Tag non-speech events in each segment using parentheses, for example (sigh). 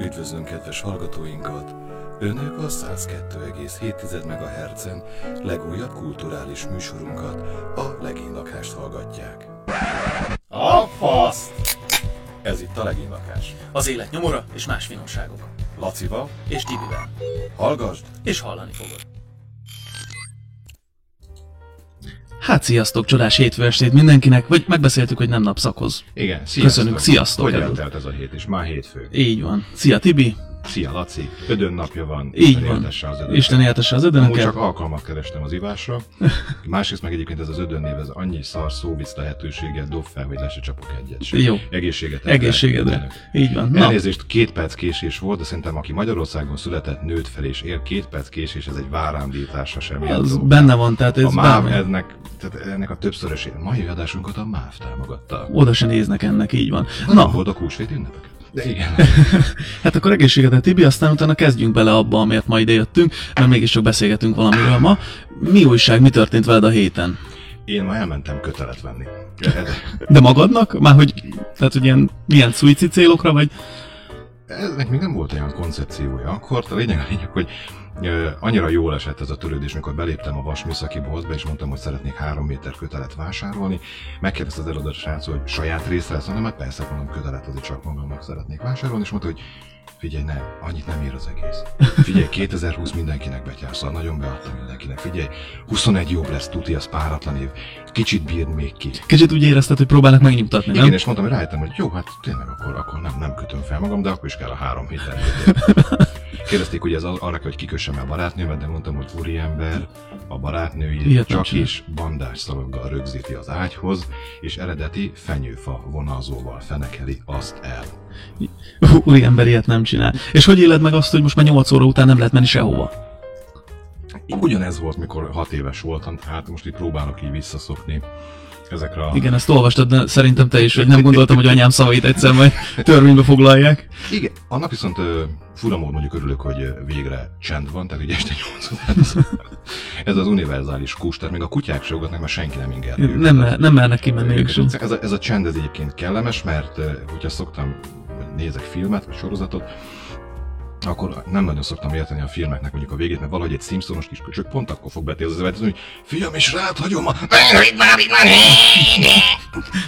Üdvözlünk kedves hallgatóinkat! Önök a 102,7 MHz-en legújabb kulturális műsorunkat, a Legény Lakást hallgatják. A fasz! Ez itt a Legény Lakás. Az élet nyomora és más finomságok. Lacival, És Tibivel. hallgasd! És hallani fogod. Hát sziasztok, csodás hétfő estét mindenkinek, vagy megbeszéltük, hogy nem napszakhoz. Igen, sziasztok. Köszönjük, sziasztok, Hogy Edu. eltelt ez a hét is? Már hétfő. Így van. Szia Tibi, Szia Laci, ödön napja van. így Isten van. éltesse az ödön. Isten éltesse az Amúgy ödönöket. csak alkalmat kerestem az ivásra. (laughs) Másrészt meg egyébként ez az ödön név, ez annyi szar szóvic lehetőséget dob fel, hogy le se csapok egyet sem. Jó. Egészséget. Egészségedre. Így van. Na, Elnézést, két perc késés volt, de szerintem aki Magyarországon született, nőtt fel és ér, két perc késés, ez egy várándításra sem az méltó. benne van, tehát ez A MÁV bármi. ennek, tehát ennek a többszörös mai adásunkat a MÁV támogatta. Oda se néznek ennek, így van. Na, Na, volt a húsvét ünnepeket. De igen. (laughs) hát akkor egészségedet Tibi, aztán utána kezdjünk bele abba, amiért ma ide jöttünk, mert mégiscsak beszélgetünk valamiről ma. Mi újság, mi történt veled a héten? Én ma elmentem kötelet venni. De magadnak? Már hogy, tehát hogy ilyen, milyen szuicid célokra, vagy? eznek még nem volt olyan koncepciója. Akkor a lényeg a lényeg, hogy annyira jól esett ez a törődés, mikor beléptem a vas műszaki boltba, és mondtam, hogy szeretnék három méter kötelet vásárolni. Megkérdezte az eladó srác, hogy saját részre lesz, mondom, hát persze, mondom, kötelet azért csak magamnak szeretnék vásárolni, és mondta, hogy Figyelj, ne, annyit nem ér az egész. Figyelj, 2020 mindenkinek betyár, szóval nagyon beadtam mindenkinek. Figyelj, 21 jobb lesz, tuti, az páratlan év. Kicsit bír még ki. Kicsit úgy érezted, hogy próbálnak megnyugtatni, Igen, nem? és mondtam, hogy rájöttem, hogy jó, hát tényleg akkor, akkor nem, nem kötöm fel magam, de akkor is kell a három héten. (laughs) Kérdezték, hogy ez arra hogy kikössem el barátnőmet, de mondtam, hogy úriember, a barátnői Ilyet nem csak is bandás szalaggal rögzíti az ágyhoz, és eredeti fenyőfa vonalzóval fenekeli azt el. (laughs) Úri ember ilyet nem csinál. És hogy éled meg azt, hogy most már 8 óra után nem lehet menni sehova? Ugyanez volt, mikor hat éves voltam, tehát most így próbálok így visszaszokni ezekre a... Igen, ezt olvastad, de szerintem te is, hogy nem gondoltam, hogy anyám szavait egyszer majd törvénybe foglalják. Igen, annak viszont ö, fura mód mondjuk örülök, hogy végre csend van, tehát ugye este 8 után (laughs) ez, az univerzális kus, tehát még a kutyák se ugatnak, mert senki nem inger. őket. Nem, mer- nem mernek kimenni ők sem. ez, a, ez a csend ez egyébként kellemes, mert hogyha szoktam, nézek filmet, vagy sorozatot, akkor nem nagyon szoktam érteni a filmeknek mondjuk a végét, mert valahogy egy Simpsonos kis köcsök pont akkor fog betézni, hogy fiam, és rád hagyom a...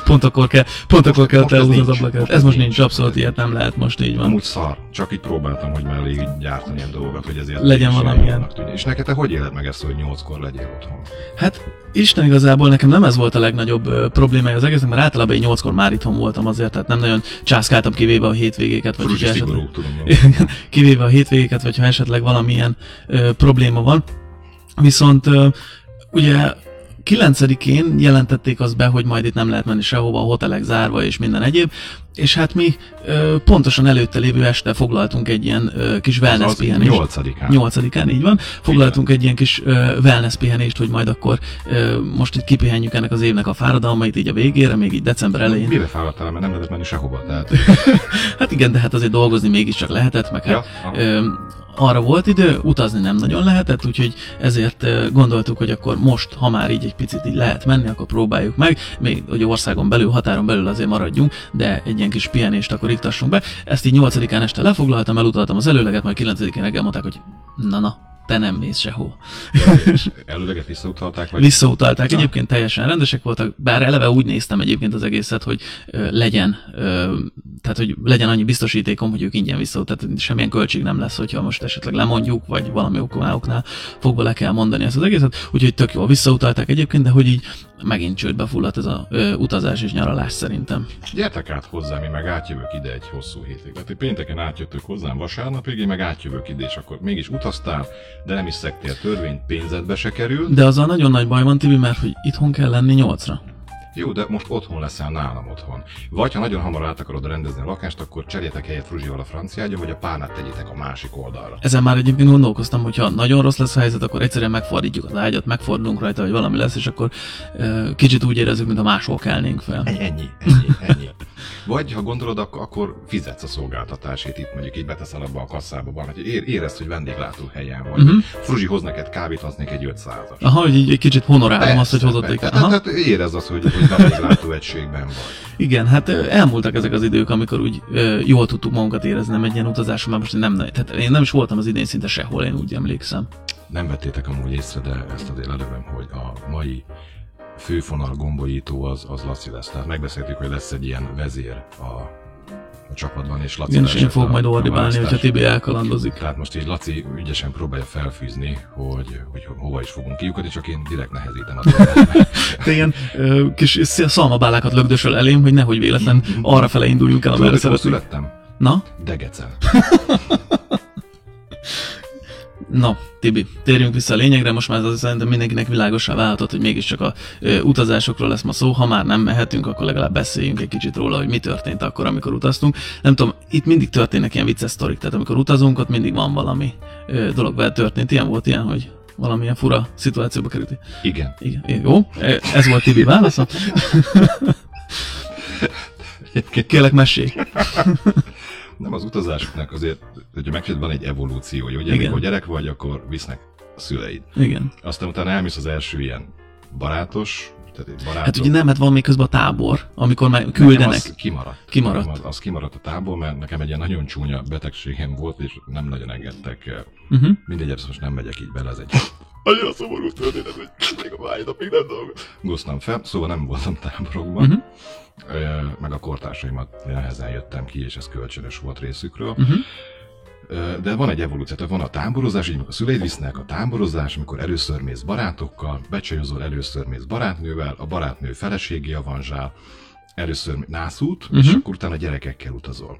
Pont akkor kell, pont akkor kell most te ez az ablakát. Most Ez most nincs. abszolút ilyet nem lehet most, így van. Amúgy szar, csak így próbáltam, hogy mellé így gyártani a dolgokat, hogy ezért Legyen jónak tűnjön. És neked te hogy éled meg ezt, hogy nyolckor legyél otthon? Hát Isten igazából nekem nem ez volt a legnagyobb ö, problémája az egésznek, mert általában én 8-kor már itthon voltam azért, tehát nem nagyon császkáltam kivéve a hétvégéket, vagy szigorú, tudom. Kivéve a hétvégéket, vagy ha esetleg valamilyen ö, probléma van. Viszont ö, ugye 9-én jelentették azt be, hogy majd itt nem lehet menni sehova, a hotelek zárva és minden egyéb, és hát mi ö, pontosan előtte lévő este foglaltunk egy ilyen ö, kis wellness pihenést. nyolcadikán. Nyolcadikán, így van. Foglaltunk egy ilyen kis ö, wellness pihenést, hogy majd akkor ö, most itt kipihenjük ennek az évnek a fáradalmait így a végére, még így december elején. Mire fáradtál, mert nem lehetett menni sehova, tehát... (laughs) Hát igen, de hát azért dolgozni mégiscsak lehetett, meg hát Ja, ö, arra volt idő, utazni nem nagyon lehetett, úgyhogy ezért ö, gondoltuk, hogy akkor most, ha már így egy picit így lehet menni, akkor próbáljuk meg, még hogy országon belül, határon belül azért maradjunk, de egy ilyen kis pihenést akkor iktassunk be. Ezt így 8-án este lefoglaltam, elutaltam az előleget, majd 9-én reggel mondták, hogy na na, te nem mész sehova. És előleget visszautalták, vagy... Visszautalták, Na. egyébként teljesen rendesek voltak, bár eleve úgy néztem egyébként az egészet, hogy ö, legyen, ö, tehát hogy legyen annyi biztosítékom, hogy ők ingyen vissza, tehát semmilyen költség nem lesz, hogyha most esetleg lemondjuk, vagy valami oknál, oknál fogva le kell mondani ezt az egészet, úgyhogy tök jól visszautalták egyébként, de hogy így megint csődbe fulladt ez a ö, utazás és nyaralás szerintem. Gyertek át hozzám, én meg átjövök ide egy hosszú hétig. Tehát hogy pénteken átjöttök hozzám vasárnapig, én meg átjövök ide, és akkor mégis utaztál, de nem is szektél törvényt, pénzedbe se kerül. De azzal nagyon nagy baj van, Tibi, mert hogy itthon kell lenni nyolcra. Jó, de most otthon leszel nálam otthon. Vagy ha nagyon hamar át akarod rendezni a lakást, akkor cseréljetek helyet Fruzsival a franciágyon, vagy a párnát tegyétek a másik oldalra. Ezen már egyébként gondolkoztam, hogy ha nagyon rossz lesz a helyzet, akkor egyszerűen megfordítjuk az ágyat, megfordulunk rajta, hogy valami lesz, és akkor ö, kicsit úgy érezzük, mintha máshol kelnénk fel. Ennyi, ennyi, ennyi. Vagy ha gondolod, akkor, akkor fizetsz a szolgáltatásért, itt mondjuk így beteszel abba a kasszába, van, hogy ér, érezd, hogy vendéglátó helyen vagy. Uh-huh. Fruzsi hoz neked kávét, az neked egy 500-as. Aha, hogy így egy kicsit honorálom azt, hogy hozott egy Tehát, érezd azt, hogy, hogy vendéglátó egységben vagy. Igen, hát elmúltak ezek az idők, amikor úgy ö, jól tudtuk magunkat érezni, nem egy ilyen utazáson, már most nem, tehát én nem is voltam az idén szinte sehol, én úgy emlékszem. Nem vettétek amúgy észre, de ezt azért lelövöm, hogy a mai főfonal gombolító az, az Laci lesz. Tehát megbeszéltük, hogy lesz egy ilyen vezér a, a csapatban, és Laci Igen, és én fogok majd ordibálni, hogyha. Tibi elkalandozik. Tehát most így Laci ügyesen próbálja felfűzni, hogy, hogy hova is fogunk kiukadni, csak én direkt nehezítem a ö, kis szalmabálákat lögdösöl elém, hogy nehogy véletlen arra fele induljunk el, amerre szeretnénk. születtem? Na? Degecel. (laughs) Na, Tibi, térjünk vissza a lényegre, most már az szerintem mindenkinek világosá válhatott, hogy mégiscsak a ö, utazásokról lesz ma szó, ha már nem mehetünk, akkor legalább beszéljünk egy kicsit róla, hogy mi történt akkor, amikor utaztunk. Nem tudom, itt mindig történnek ilyen vicces sztorik, tehát amikor utazunk, ott mindig van valami ö, dolog vele történt. Ilyen volt ilyen, hogy valamilyen fura szituációba került. Igen. Igen, jó, ez volt Tibi válasza. (laughs) Kérlek, mesélj. (laughs) Nem az utazásoknak azért, hogyha megcsinálod, van egy evolúciója. Ugye, Igen. amikor gyerek vagy, akkor visznek a szüleid. Igen. Aztán utána elmész az első ilyen barátos, tehát barátok. Hát ugye nem, hát van még közben a tábor, amikor már Nekem küldenek. Az kimaradt. Kimaradt. Az, az kimaradt a tából, mert nekem egy ilyen nagyon csúnya betegségem volt, és nem nagyon engedtek. Uh-huh. Mindegy, ezt most nem megyek így bele, ez egy (laughs) annyira szomorú történet, hogy még a vágy napig nem dolgoztam fel, szóval nem voltam táborokban. Mhm. Meg a kortársaimat nehezen jöttem ki, és ez kölcsönös volt részükről. Ö, De van egy evolúció, tehát van a táborozás, így a szüleid visznek a táborozás, amikor először mész barátokkal, becsajozol, először mész barátnővel, a barátnő feleségi avanzsál, először nászút, uh-huh. és Mhm. akkor utána gyerekekkel utazol.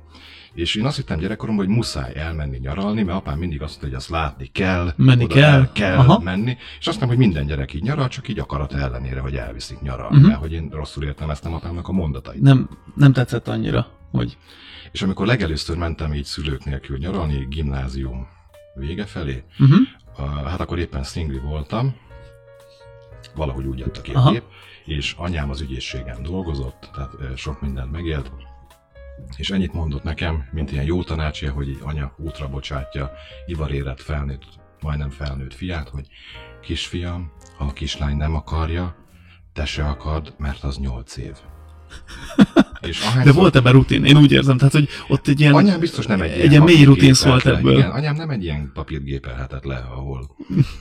És én azt hittem gyerekkoromban, hogy muszáj elmenni nyaralni, mert apám mindig azt mondta, hogy azt látni kell, Menni oda kell. el kell Aha. menni, és azt mondtam, hogy minden gyerek így nyaral, csak így akarat ellenére, hogy elviszik nyaralni, uh-huh. mert hogy én rosszul értelmeztem apámnak a mondatait. Nem, nem tetszett annyira, hogy És amikor legelőször mentem így szülők nélkül nyaralni, gimnázium vége felé, uh-huh. uh, hát akkor éppen szingli voltam, valahogy úgy jött a kép, és anyám az ügyészségen dolgozott, tehát sok mindent megélt, és ennyit mondott nekem, mint ilyen jó tanácsia, hogy így anya útra bocsátja ivarérett felnőtt, majdnem felnőtt fiát, hogy kisfiam, ha a kislány nem akarja, te se akard, mert az nyolc év. (laughs) És De volt ebben rutin, én úgy érzem, tehát, hogy ott egy ilyen, Anyám biztos nem egy, egy ilyen mély rutin szólt ebből. Igen, anyám nem egy ilyen papírt gépelhetett le, ahol,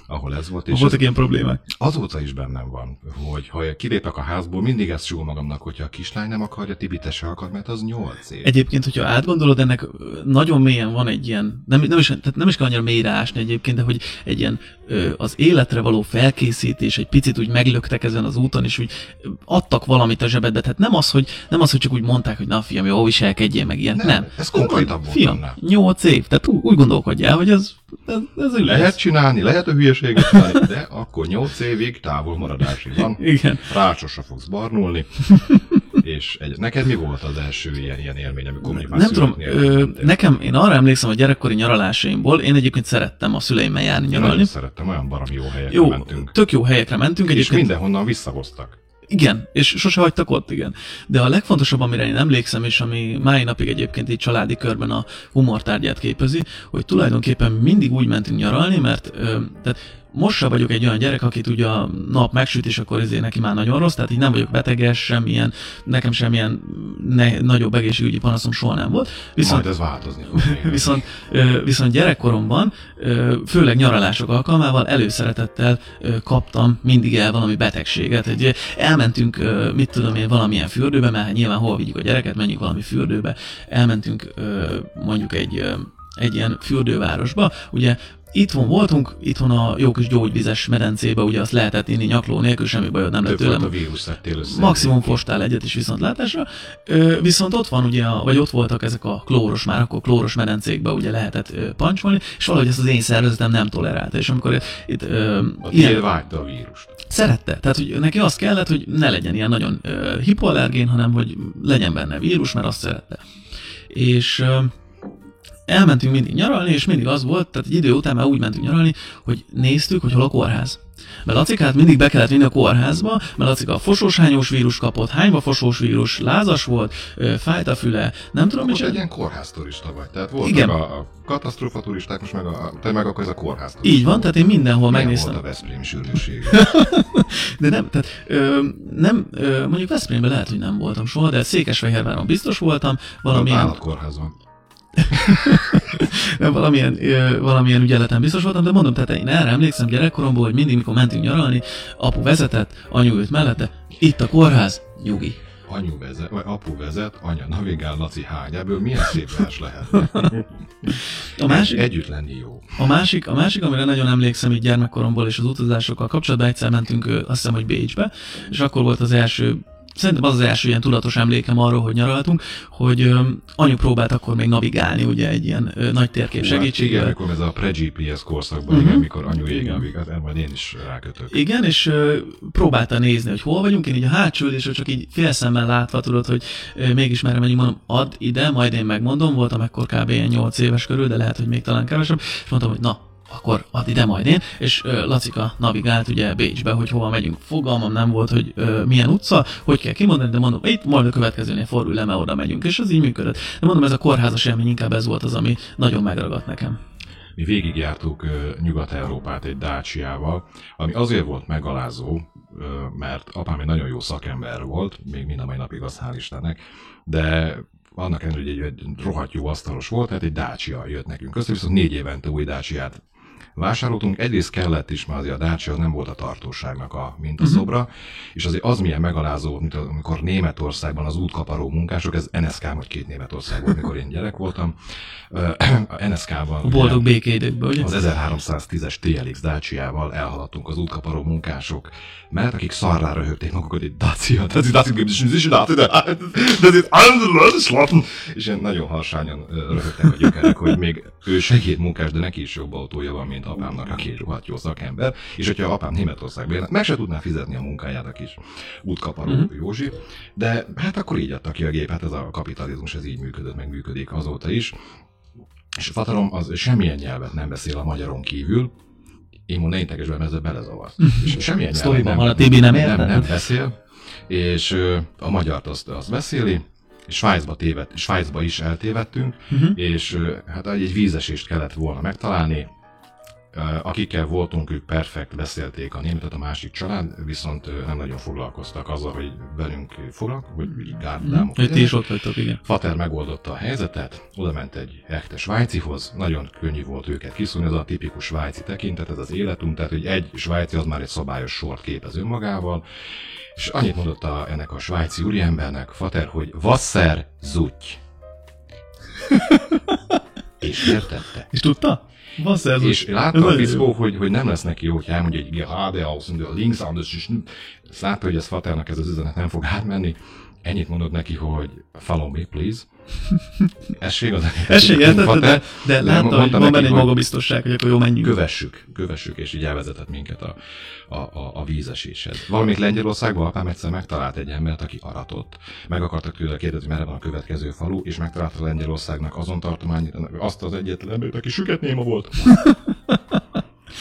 ahol ez volt. És voltak ilyen problémák. azóta is bennem van, hogy ha kilépek a házból, mindig ezt súgom magamnak, hogyha a kislány nem akarja, Tibi, te se akar, mert az nyolc év. Egyébként, hogyha átgondolod, ennek nagyon mélyen van egy ilyen, nem, nem, is, tehát nem is kell annyira mélyre ásni egyébként, de hogy egy ilyen az életre való felkészítés, egy picit úgy meglöktek ezen az úton, és úgy adtak valamit a zsebedbe. Tehát nem az, hogy, nem az, hogy csak úgy mondták, hogy na fiam, jó, viselkedjél meg ilyen. Nem, Nem. ez konkrétabb volt Fiam, annál. nyolc év, tehát úgy, úgy gondolkodjál, hogy ez, ez, ez úgy Lehet lesz. csinálni, lehet a hülyeséget csinálni, de akkor nyolc évig távol maradásig van. Igen. Rácsosra fogsz barnulni. És egy, neked mi volt az első ilyen, ilyen élmény, amikor már Nem tudom, ö, nekem, én arra emlékszem a gyerekkori nyaralásaimból, én egyébként szerettem a szüleimmel járni Én nyaralni. nagyon szerettem, olyan baromi jó helyekre Jó, mentünk. tök jó helyekre mentünk És egyébként. mindenhonnan visszahoztak. Igen, és sose hagytak ott, igen. De a legfontosabb, amire én emlékszem, és ami mai napig egyébként így családi körben a humortárgyát képezi, hogy tulajdonképpen mindig úgy mentünk nyaralni, mert ö, tehát most sem vagyok egy olyan gyerek, akit ugye a nap megsüt, és akkor ezért neki már nagyon rossz, tehát így nem vagyok beteges, semmilyen, nekem semmilyen ne, nagyobb egészségügyi panaszom soha nem volt. Viszont... Majd ez változni fog. Viszont, viszont gyerekkoromban, főleg nyaralások alkalmával előszeretettel kaptam mindig el valami betegséget. Egy, elmentünk, mit tudom én, valamilyen fürdőbe, mert hát nyilván hol vigyük a gyereket, menjünk valami fürdőbe. Elmentünk mondjuk egy, egy ilyen fürdővárosba, ugye Itthon voltunk, itthon a jó kis gyógyvizes medencébe, ugye azt lehetett inni nyakló nélkül, semmi bajod nem lett tőlem. a vírus össze. Maximum fostál egyet is viszontlátásra. Ö, viszont ott van ugye, a, vagy ott voltak ezek a klóros, már akkor klóros medencékbe ugye lehetett ö, pancsolni, és valahogy ezt az én szervezetem nem tolerálta. És amikor itt ö, A ilyen, tiéd vágyta a vírust. szerette, tehát hogy neki azt kellett, hogy ne legyen ilyen nagyon ö, hipoallergén, hanem hogy legyen benne vírus, mert azt szerette. És ö, elmentünk mindig nyaralni, és mindig az volt, tehát egy idő után már úgy mentünk nyaralni, hogy néztük, hogy hol a kórház. Mert Lacikát mindig be kellett vinni a kórházba, mert Lacika a fosósányos vírus kapott, hányba fosós vírus, lázas volt, fájt a füle, nem tudom, mit egy ilyen kórházturista vagy. Tehát volt Igen. meg a, a katasztrófa turisták, most meg, a, te meg akkor ez a kórház turista. Így van, tehát én mindenhol Milyen megnéztem. volt a Veszprém sűrűség? (laughs) De nem, tehát ö, nem, ö, mondjuk Veszprémben lehet, hogy nem voltam soha, de Székesfehérváron biztos voltam, valamilyen, Állatkórház van. nem, valamilyen, valamilyen ügyeleten biztos voltam, de mondom, tehát én erre emlékszem gyerekkoromból, hogy mindig, mikor mentünk nyaralni, apu vezetett, anyu ült mellette, itt a kórház, nyugi. Anyu vezet, vagy apu vezet, anya navigál, Laci hány. Ebből milyen szép vers lehet. A másik, Együtt lenni jó. A másik, a másik, amire nagyon emlékszem így gyermekkoromból és az utazásokkal kapcsolatban, egyszer mentünk, azt hiszem, hogy Bécsbe, és akkor volt az első, szerintem az az első ilyen tudatos emlékem arról, hogy nyaraltunk, hogy ö, anyu próbált akkor még navigálni, ugye egy ilyen ö, nagy térkép Hú, hát Igen, segítségével. mikor ez a pre-GPS korszakban, Mhm. igen, mikor anyu ég Igen. navigál, erre majd én is rákötök. Igen, és ö, próbálta nézni, hogy hol vagyunk, én így a hátsó ülésről csak így félszemmel látva tudod, hogy ö, mégis merre megyünk, mondom, add ide, majd én megmondom, voltam ekkor kb. ilyen 8 éves körül, de lehet, hogy még talán kevesebb, és mondtam, hogy na, akkor add ide majd én, és ö, Lacika navigált ugye Bécsbe, hogy hova megyünk. Fogalmam nem volt, hogy ö, milyen utca, hogy kell kimondani, de mondom, itt majd a következőnél fordulj le, mert oda megyünk, és az így működött. De mondom, ez a kórházas élmény inkább ez volt az, ami nagyon megragadt nekem. Mi végigjártuk Nyugat-Európát egy Dacia-val, ami azért volt megalázó, mert apám egy nagyon jó szakember volt, még mind a mai napig az hál' Istennek, de annak ellenére, hogy egy, egy rohadt jó asztalos volt, tehát egy Dacia jött nekünk össze, viszont négy évente új Dacia-t vásároltunk. Egyrészt kellett is, mert azért a Dacia az nem volt a tartóságnak a mintaszobra, uh-huh. és azért az milyen megalázó, volt, mint amikor Németországban az útkaparó munkások, ez NSK, vagy két Németország volt, mikor én gyerek voltam, a NSK-ban A boldog békéidőkben, ugye? az 1310-es TLX Dacia-val elhaladtunk az útkaparó munkások mellett, akik szarrá röhögték magukat, egy Dacia, das ist das gibt es nicht, das ist schlafen. És ilyen nagyon harsányan röhögtek a gyökerek, hogy még ő segédmunkás, de neki is jobb autója van, mint apámnak, aki rohadt jó szakember, és hogyha apám Németországban élne, meg se tudná fizetni a munkáját a kis útkaparó Mhm. uh-huh. Józsi, de hát akkor így adta ki a gép, hát ez a kapitalizmus, ez így működött, meg működik azóta is. És fatarom az semmilyen nyelvet nem beszél a magyaron kívül, én mondom, ne integes be, mert ezzel belezavar. És semmilyen nyelvet nem, a Tibi nem nem, nem beszél, és a magyart azt, azt beszéli, és Svájcba, téved, Svájcba is eltévedtünk, Mhm. és hát egy vízesést kellett volna megtalálni, akikkel voltunk, ők perfekt beszélték a németet, a másik család, viszont nem nagyon foglalkoztak azzal, hogy velünk foglalkoztak, hogy így gárdámok. Ti is ott vagytok, igen. Fater megoldotta a helyzetet, oda ment egy echte svájcihoz, nagyon könnyű volt őket kiszúrni, ez a tipikus svájci tekintet, ez az életünk, tehát hogy egy svájci az már egy szabályos sort képez önmagával, és annyit mondott a, ennek a svájci úriembernek, Fater, hogy Wasser zutty. (laughs) és értette. És tudta? Ez És látta a jó. hogy, hogy nem lesz neki jó, hogy elmondja egy gerade aus und links anders, és látta, hogy ez Faternak ez az üzenet nem fog átmenni, ennyit mondott neki, hogy follow me, please. Esség az Esség, érted? De, de látta, hogy van benne egy magabiztosság, hogy akkor jó, menjünk. Kövessük, kövessük, és így elvezetett minket a, a, a, a vízeséshez. Valamit Lengyelországban apám egyszer megtalált egy embert, aki aratott. Meg akartak tőle kérdezni, merre van a következő falu, és megtalálta Lengyelországnak azon tartományát, azt az egyetlen embert, aki süketnéma volt. (laughs)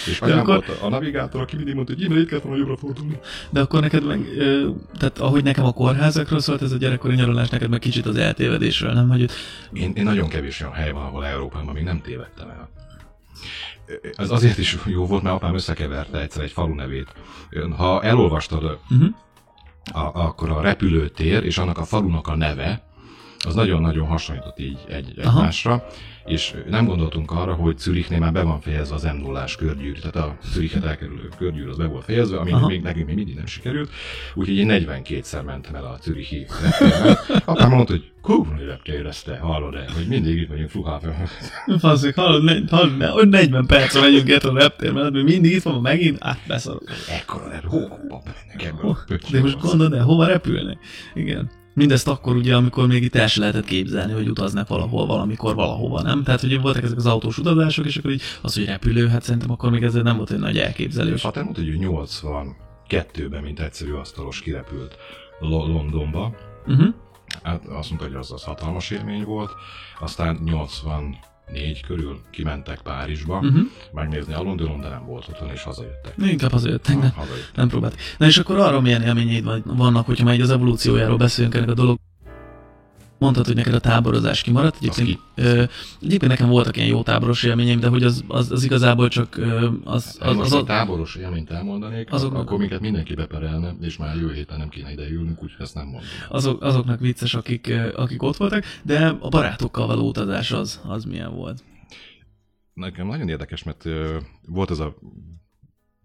és anyám akkor- a, navigátor, aki mindig mondta, hogy itt kellett volna jobbra fordulni. De akkor neked meg, tehát ahogy nekem a kórházakról szólt ez a gyerekkori nyaralás, neked meg kicsit az eltévedésről, nem? Hogy Én, én nagyon kevés olyan hely van, ahol Európában még nem tévedtem el. Ez azért is jó volt, mert apám összekeverte egyszer egy falu nevét. Ha elolvastad uh-huh. a, akkor a repülőtér és annak a falunak a neve, az nagyon-nagyon hasonlított így egy, Aha. egymásra, és nem gondoltunk arra, hogy Zürichnél már be van fejezve az m 0 körgyűrű, tehát a Zürichet elkerülő körgyűrű az be volt fejezve, ami Aha. még nekünk még mindig nem sikerült, úgyhogy én 42-szer mentem el a Zürichi. Apám mondta, hogy kurva érezte, hallod-e, hogy mindig itt vagyunk Flughafen. Faszik, hallod, ne, hallod, ne, hogy 40 percre megyünk át a reptér mellett, még mindig itt van megint, át beszarok. Ekkora repülő, hó, hó, mennek ebből De most gondolod el, hova repülnek? Igen. Mindezt akkor ugye, amikor még itt el se lehetett képzelni, hogy utaznak valahol, valamikor, valahova, nem? Tehát ugye voltak ezek az autós utazások, és akkor így az, hogy repülő, hát szerintem akkor még ez nem volt egy nagy elképzelés. Fater mondta, hogy ő 82-ben, mint egyszerű asztalos kirepült Lo- Londonba. Uh-huh. Hát azt mondta, hogy az, az hatalmas élmény volt. Aztán négy körül kimentek Párizsba, uh-huh. megnézni a London, de nem volt otthon, és hazajöttek. Inkább hazajöttek, de Hazajöttek. nem próbált. Na és akkor arra milyen élményeid van- vannak, hogyha már így az evolúciójáról beszélünk ennek a dolog. Mondtad, hogy neked a táborozás kimaradt. Egyébként, ö, egyébként nekem voltak ilyen jó táboros élményeim, de hogy az, az, az igazából csak ö, az, Az, az, az, a táboros élményt elmondanék, azok- akkor minket mindenki beperelne, és már jövő héten nem kéne ide ülnünk, úgyhogy ezt nem mondom. azok, azoknak vicces, akik, akik ott voltak, de a barátokkal való utazás az, az milyen volt. Nekem nagyon érdekes, mert ö, volt ez a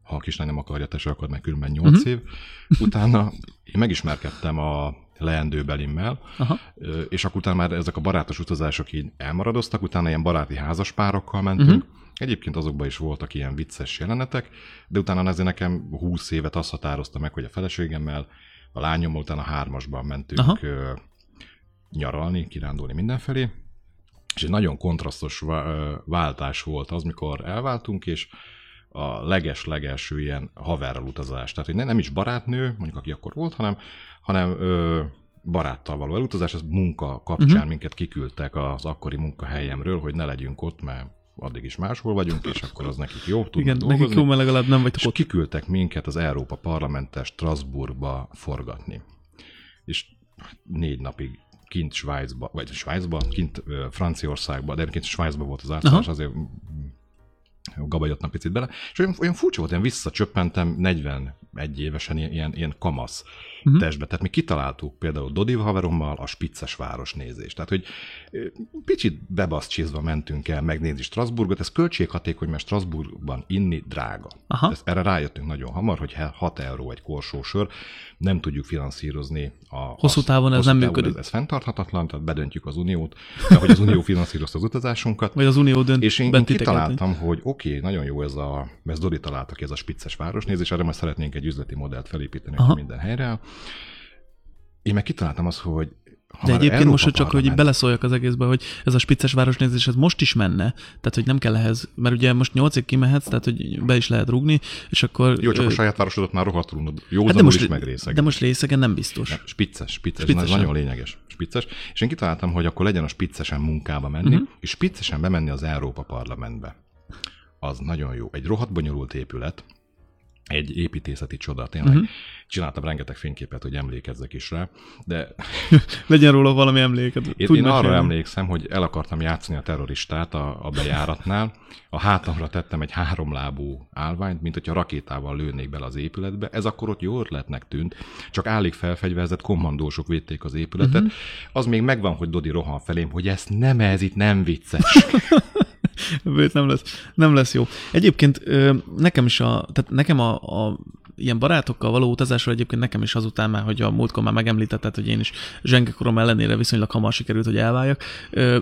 ha a kislány nem akarja, te se akar, meg különben 8 Mhm. uh-huh. év. Utána én megismerkedtem a leendőbelimmel, Aha. És akkor utána már ezek a barátos utazások így elmaradoztak, utána ilyen baráti házaspárokkal mentünk. Uh-huh. Egyébként azokban is voltak ilyen vicces jelenetek, de utána ezért nekem 20 évet azt határozta meg, hogy a feleségemmel, a lányommal utána hármasban mentünk Aha. nyaralni, kirándulni mindenfelé, és egy nagyon kontrasztos váltás volt az, mikor elváltunk, és a leges-legelső ilyen haverral utazás. Tehát, hogy ne- nem is barátnő, mondjuk aki akkor volt, hanem, hanem ö, baráttal való elutazás, ez munka kapcsán uh-huh. minket kiküldtek az akkori munkahelyemről, hogy ne legyünk ott, mert addig is máshol vagyunk, és akkor az nekik jó, tudnak Igen, dolgozni. nekik jó, mert legalább nem vagytok És ott. kiküldtek minket az Európa Parlamentes Strasbourgba forgatni. És négy napig kint Svájcba, vagy Svájcba, kint Franciaországba, de egyébként Svájcba volt az átszállás, azért gabajottam picit bele, és olyan, olyan furcsa volt, én visszacsöppentem 41 évesen ilyen, ilyen, kamasz uh-huh. testbe. Tehát mi kitaláltuk például Dodiv haverommal a Spicces városnézést. Tehát, hogy picit bebaszcsizva mentünk el megnézni Strasbourgot, ez költséghatékony, mert Strasbourgban inni drága. Aha. Ezt, erre rájöttünk nagyon hamar, hogy 6 euró egy korsósör, nem tudjuk finanszírozni a... Hosszú távon ez hosszú nem távon működik. Ez, ez fenntarthatatlan, tehát bedöntjük az uniót, hogy az unió (laughs) finanszírozta az utazásunkat, Vagy az Unió dönt és én, én kitaláltam, hogy oké, okay, nagyon jó ez a, ez Dodi találta ki ez a spicces városnézés, erre majd szeretnénk egy üzleti modellt felépíteni, Aha. minden helyre. Én meg kitaláltam azt, hogy ha De egyébként Európa most hogy csak, hogy beleszóljak az egészbe, hogy ez a spicces városnézés, ez most is menne, tehát hogy nem kell ehhez, mert ugye most nyolcig kimehetsz, tehát hogy be is lehet rugni, és akkor... Jó, csak ö, a saját városodat már rohadtul. Jó, hát de most, is meg részeg. de most részegen nem biztos. Nem, spicces, spicces, Spiccesen. ez nagyon lényeges. Spicces. És én kitaláltam, hogy akkor legyen a spiccesen munkába menni, uh-huh. és spiccesen bemenni az Európa Parlamentbe. Az nagyon jó. Egy rohadt bonyolult épület, egy építészeti csoda, tényleg. Uh-huh. Csináltam rengeteg fényképet, hogy emlékezzek is rá, de (laughs) Legyen róla valami emléket. én, én arra mesélni. emlékszem, hogy el akartam játszani a terroristát a, a bejáratnál. A hátamra tettem egy háromlábú állványt, mint hogyha rakétával lőnék bele az épületbe. Ez akkor ott jó ötletnek tűnt, csak állig felfegyverzett kommandósok védték az épületet. Uh-huh. Az még megvan, hogy Dodi rohan felém, hogy ez nem ez itt nem vicces. (laughs) Nem lesz, nem lesz jó. Egyébként nekem is a, tehát nekem a, a ilyen barátokkal való utazásról egyébként nekem is azután már, hogy a múltkor már megemlítetted, hogy én is zsengekorom ellenére viszonylag hamar sikerült, hogy elváljak.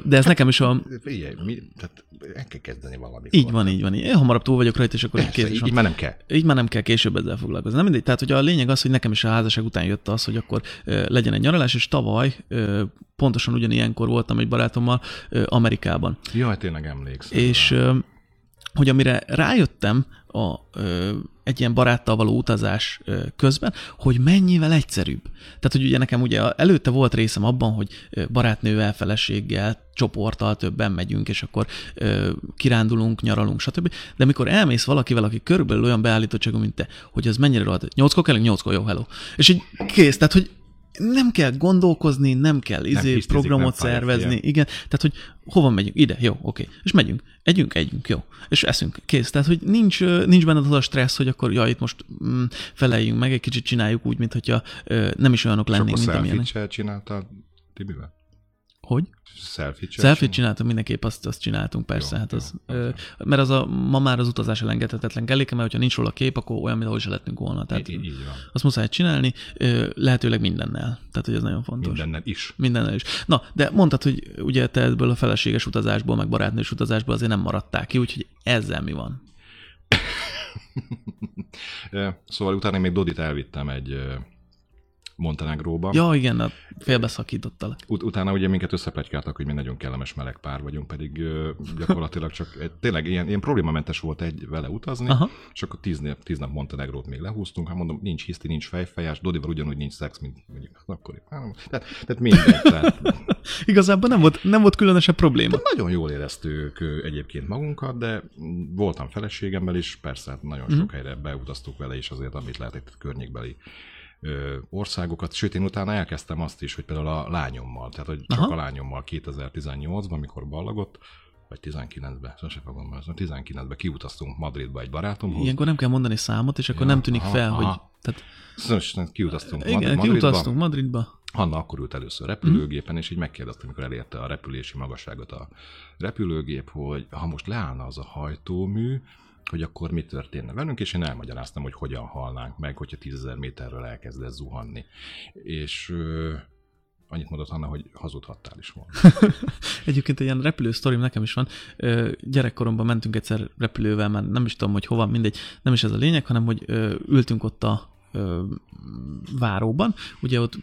De ez nekem is a... Figyelj, mi, tehát el kell kezdeni valamit. Így van, így van. Én hamarabb túl vagyok rajta, és akkor Persze, kész így, van. így már nem kell. Így már nem kell később ezzel foglalkozni. Nem mindegy. Tehát, hogy a lényeg az, hogy nekem is a házasság után jött az, hogy akkor legyen egy nyaralás, és tavaly pontosan ugyanilyenkor voltam egy barátommal Amerikában. Jaj, tényleg emlékszem. És hogy amire rájöttem a, egy ilyen baráttal való utazás közben, hogy mennyivel egyszerűbb. Tehát, hogy ugye nekem ugye előtte volt részem abban, hogy barátnővel, feleséggel, csoporttal többen megyünk, és akkor kirándulunk, nyaralunk, stb. De amikor elmész valakivel, aki körülbelül olyan beállítottságú, mint te, hogy az mennyire rohadt, nyolckor kellünk, nyolckor, jó, hello. És így kész, tehát, hogy nem kell gondolkozni, nem kell izé, hisztizik, programot nem szervezni, fejem. igen, tehát, hogy hova megyünk? Ide, jó, oké. És megyünk. Együnk, együnk, jó. És eszünk, kész. Tehát, hogy nincs, nincs benned az a stressz, hogy akkor, ja, itt most mm, feleljünk meg, egy kicsit csináljuk úgy, mint hogyha ö, nem is olyanok lennénk, mint amilyenek. se csináltál Tibivel? Hogy? Selfie csináltál? csináltunk, mindenképp azt, azt csináltunk, persze. Jó, hát az, jó, ö, jó. mert az a, ma már az utazás elengedhetetlen kelléke, mert hogyha nincs róla kép, akkor olyan, mint ahol se lettünk volna. Tehát Így, így van. azt muszáj csinálni, ö, lehetőleg mindennel. Tehát, hogy ez nagyon fontos. Mindennel is. Mindennel is. Na, de mondtad, hogy ugye te ebből a feleséges utazásból, meg barátnős utazásból azért nem maradtál ki, úgyhogy ezzel mi van? (laughs) Szóval utána még Dodit elvittem egy, Montenegróba. Ja, igen, a félbeszakítottalak. Ut- utána ugye minket összeplegykáltak, hogy mi nagyon kellemes meleg pár vagyunk, pedig ö, gyakorlatilag csak egy, tényleg ilyen, ilyen problémamentes volt egy vele utazni, Aha. és akkor tíz nap, tíz nap Montenegrót még lehúztunk, hát mondom, nincs hiszti, nincs fejfejás, Dodival ugyanúgy nincs szex, mint mondjuk akkor. Tehát, tehát mindegy, tehát (laughs) Igazából nem volt, nem volt különösebb probléma. nagyon jól éreztük egyébként magunkat, de mm, voltam feleségemmel is, persze hát nagyon Mhm. sok helyre beutaztuk vele is azért, amit lehetett környékbeli országokat, sőt én utána elkezdtem azt is, hogy például a lányommal, tehát hogy csak Aha. a lányommal 2018-ban, amikor ballagott, vagy 19-ben, sose fogom már, 19-ben kiutaztunk Madridba egy barátomhoz. Ilyenkor nem kell mondani számot, és akkor Ja, nem tűnik aha, fel, aha. hogy... Tehát, Szóval kiutaztunk igen, Madridba. kiutaztunk Madridba. Hanna akkor ült először repülőgépen, és így megkérdeztem, amikor elérte a repülési magasságot a repülőgép, hogy ha most leállna az a hajtómű, hogy akkor mi történne velünk, és én elmagyaráztam, hogy hogyan halnánk meg, hogyha 10.000 méterről elkezdett zuhanni. És ö, annyit mondott Hanna, hogy hazudhattál is volna. (laughs) Egyébként egy ilyen repülő sztorim nekem is van. Ö, Gyerekkoromban mentünk egyszer repülővel, már nem is tudom, hogy hova, mindegy, nem is ez a lényeg, hanem hogy ö, ültünk ott a ö, váróban, ugye ott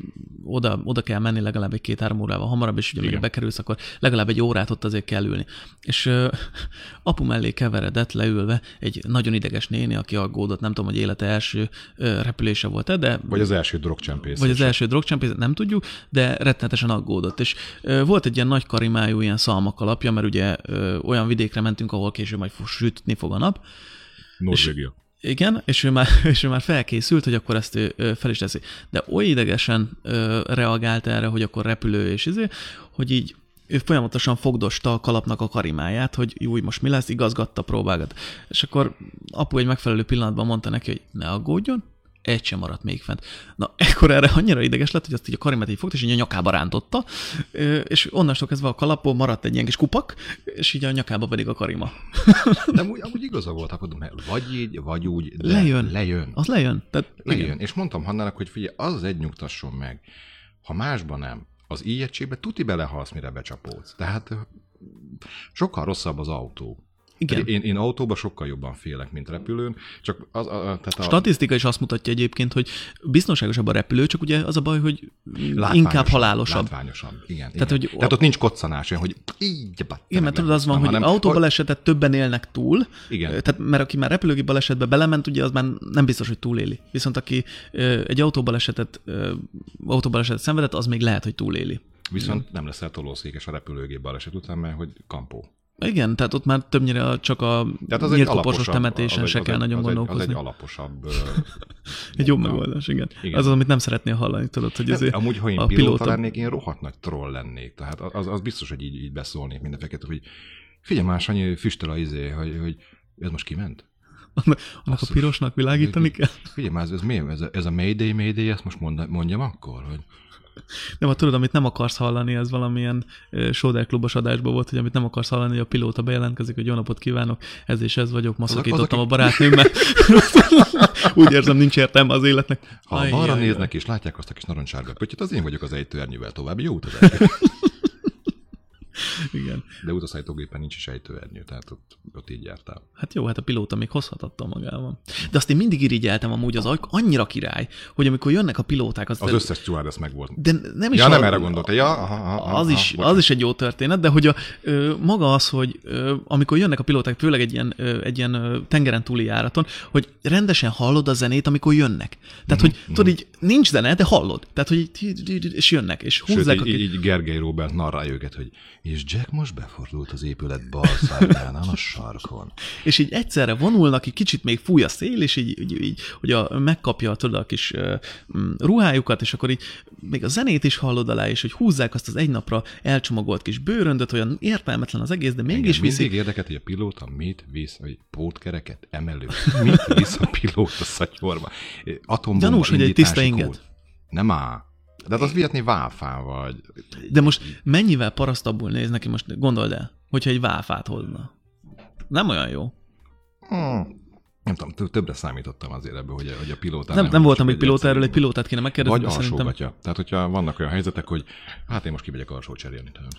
oda, oda kell menni legalább egy két-három órával hamarabb, és ugye Igen. bekerülsz, akkor legalább egy órát ott azért kell ülni. És ö, (laughs) apu mellé keveredett leülve egy nagyon ideges néni, aki aggódott, nem tudom, hogy élete első ö, repülése volt-e, de Vagy az első drogcsempész. vagy az első drogcsempészet, nem tudjuk, de rettenetesen aggódott. És ö, volt egy ilyen nagy karimájú ilyen szalmakalapja, mert ugye ö, olyan vidékre mentünk, ahol később majd sütni fog a nap. Norvégia. Igen, és ő már, (laughs) és ő már felkészült, hogy akkor ezt ő fel is teszi. De oly idegesen reagált erre, hogy akkor repülő és izé, hogy így ő folyamatosan fogdosta a kalapnak a karimáját, hogy jó, most mi lesz, igazgatta, próbálgat. És akkor apu egy megfelelő pillanatban mondta neki, hogy ne aggódjon, egy sem maradt még fent. Na, ekkor erre annyira ideges lett, hogy azt így a karimát így fogta, és így a nyakába rántotta, és onnastól kezdve a kalapból maradt egy ilyen kis kupak, és így a nyakába pedig a karima. De amúgy, amúgy igaza volt, akkor mert vagy így, vagy úgy, de Lejön. lejön. Az lejön. Tehát, Lejön. igen. És mondtam Hannának, hogy figyelj, az az egy nyugtasson meg. Ha másban nem, az ijegységbe tuti belehalsz, mire becsapódsz. Tehát sokkal rosszabb az autó. Igen. Én, én autóba sokkal jobban félek, mint repülőn, csak az, a, a, tehát a, Statisztika is azt mutatja egyébként, hogy biztonságosabb a repülő, csak ugye az a baj, hogy látványosabb, inkább halálosabb. Látványosabb, igen. Tehát, igen. hogy- Tehát ott nincs koccanás, olyan, hogy így, Igen, mert tudod, az van, hogy hanem, autóbalesetet többen élnek túl, Igen. tehát mert aki már repülőgép balesetbe belement, ugye az már nem biztos, hogy túléli. Viszont aki ö, egy autóbalesetet, ö, autóbalesetet szenvedett, az még lehet, hogy túléli. Viszont nem leszel tolószékes a repülőgép baleset után, mert hogy kampó. Igen, tehát ott már többnyire csak a Tehát az egy nyílt koposos temetésen az se egy, kell egy, nagyon az egy, gondolkozni. Az egy alaposabb... (laughs) Egy munka. megoldás, igen. Igen. Az az, amit nem szeretnél hallani, tudod, hogy ezért amúgy, ha én a pilóta, pilóta- lennék, én rohadt nagy troll lennék. Tehát az, az biztos, hogy így, így beszólnék mindenfeket, hogy figyelj már, Sanyi, füstöl a izé, hogy, hogy ez most kiment? annak, annak a pirosnak világítani kell. Figyelj már, ez, ez mi? Ez a, ez a Mayday, Mayday, ezt most mond, mondjam akkor? Hogy Nem, ha tudod, amit nem akarsz hallani, ez valamilyen uh, Soder klubos adásban volt, hogy amit nem akarsz hallani, hogy a pilóta bejelentkezik, hogy jó napot kívánok, ez és ez vagyok, ma Az a- szakítottam az, a barátnőmmel. (laughs) Úgy érzem, nincs értelme az életnek. ha Ajjaj, balra jaj. néznek és látják azt a kis narancssárga pöttyöt, az én vagyok az ejtőernyővel tovább. Jó utazást! Igen. De utaszállítógépen nincs is ejtőernyő, tehát ott, ott így jártál. Hát jó, hát a pilóta még hozhat attól magával. De azt én mindig irigyeltem amúgy, az annyira király, hogy amikor jönnek a pilóták, az, Az összes stewardess meg volt. de nem is Ja, a- nem erre gondolta. Ja, aha, aha, aha, az, is, bocsánat. az is egy jó történet, de hogy a, ö, maga az, hogy ö, amikor jönnek a pilóták, főleg egy ilyen, ö, egy ilyen ö, tengeren túli járaton, hogy rendesen hallod a zenét, amikor jönnek. Tehát, hogy tudod, így nincs zene, de hallod. Tehát, hogy így, és jönnek, és Sőt, húzzák a így, Gergely Robert narrálja őket, hogy és Jack most befordult az épület bal szárnyánál a sarkon. (laughs) És így egyszerre vonulnak, így kicsit még fúj a szél, és így, így, így hogy a, megkapja tudod, a kis uh, ruhájukat, és akkor így még a zenét is hallod alá, és hogy húzzák azt az egy napra elcsomagolt kis bőröndöt, olyan értelmetlen az egész, de mégis Engem mindig viszik. érdekelt, hogy a pilóta mit visz, hogy pótkereket, emelő, mit visz a pilóta szatyorba. Atombomba Gyanús, hogy egy tiszta inget. Nem áll. De hát az vihetni válfán vagy. De most mennyivel parasztabbul néz neki, most gondold el, hogyha egy válfát hozna. Nem olyan jó. Hmm. Nem tudom, tö- többre számítottam azért ebből, hogy a, hogy a pilóta Nem, nem voltam még pilóta, erről egy pilótát kéne megkérdezni, Vagy de szerintem. alsógatja. Tehát, hogyha vannak olyan helyzetek, hogy hát én most kimegyek alsó cserélni. Tehát.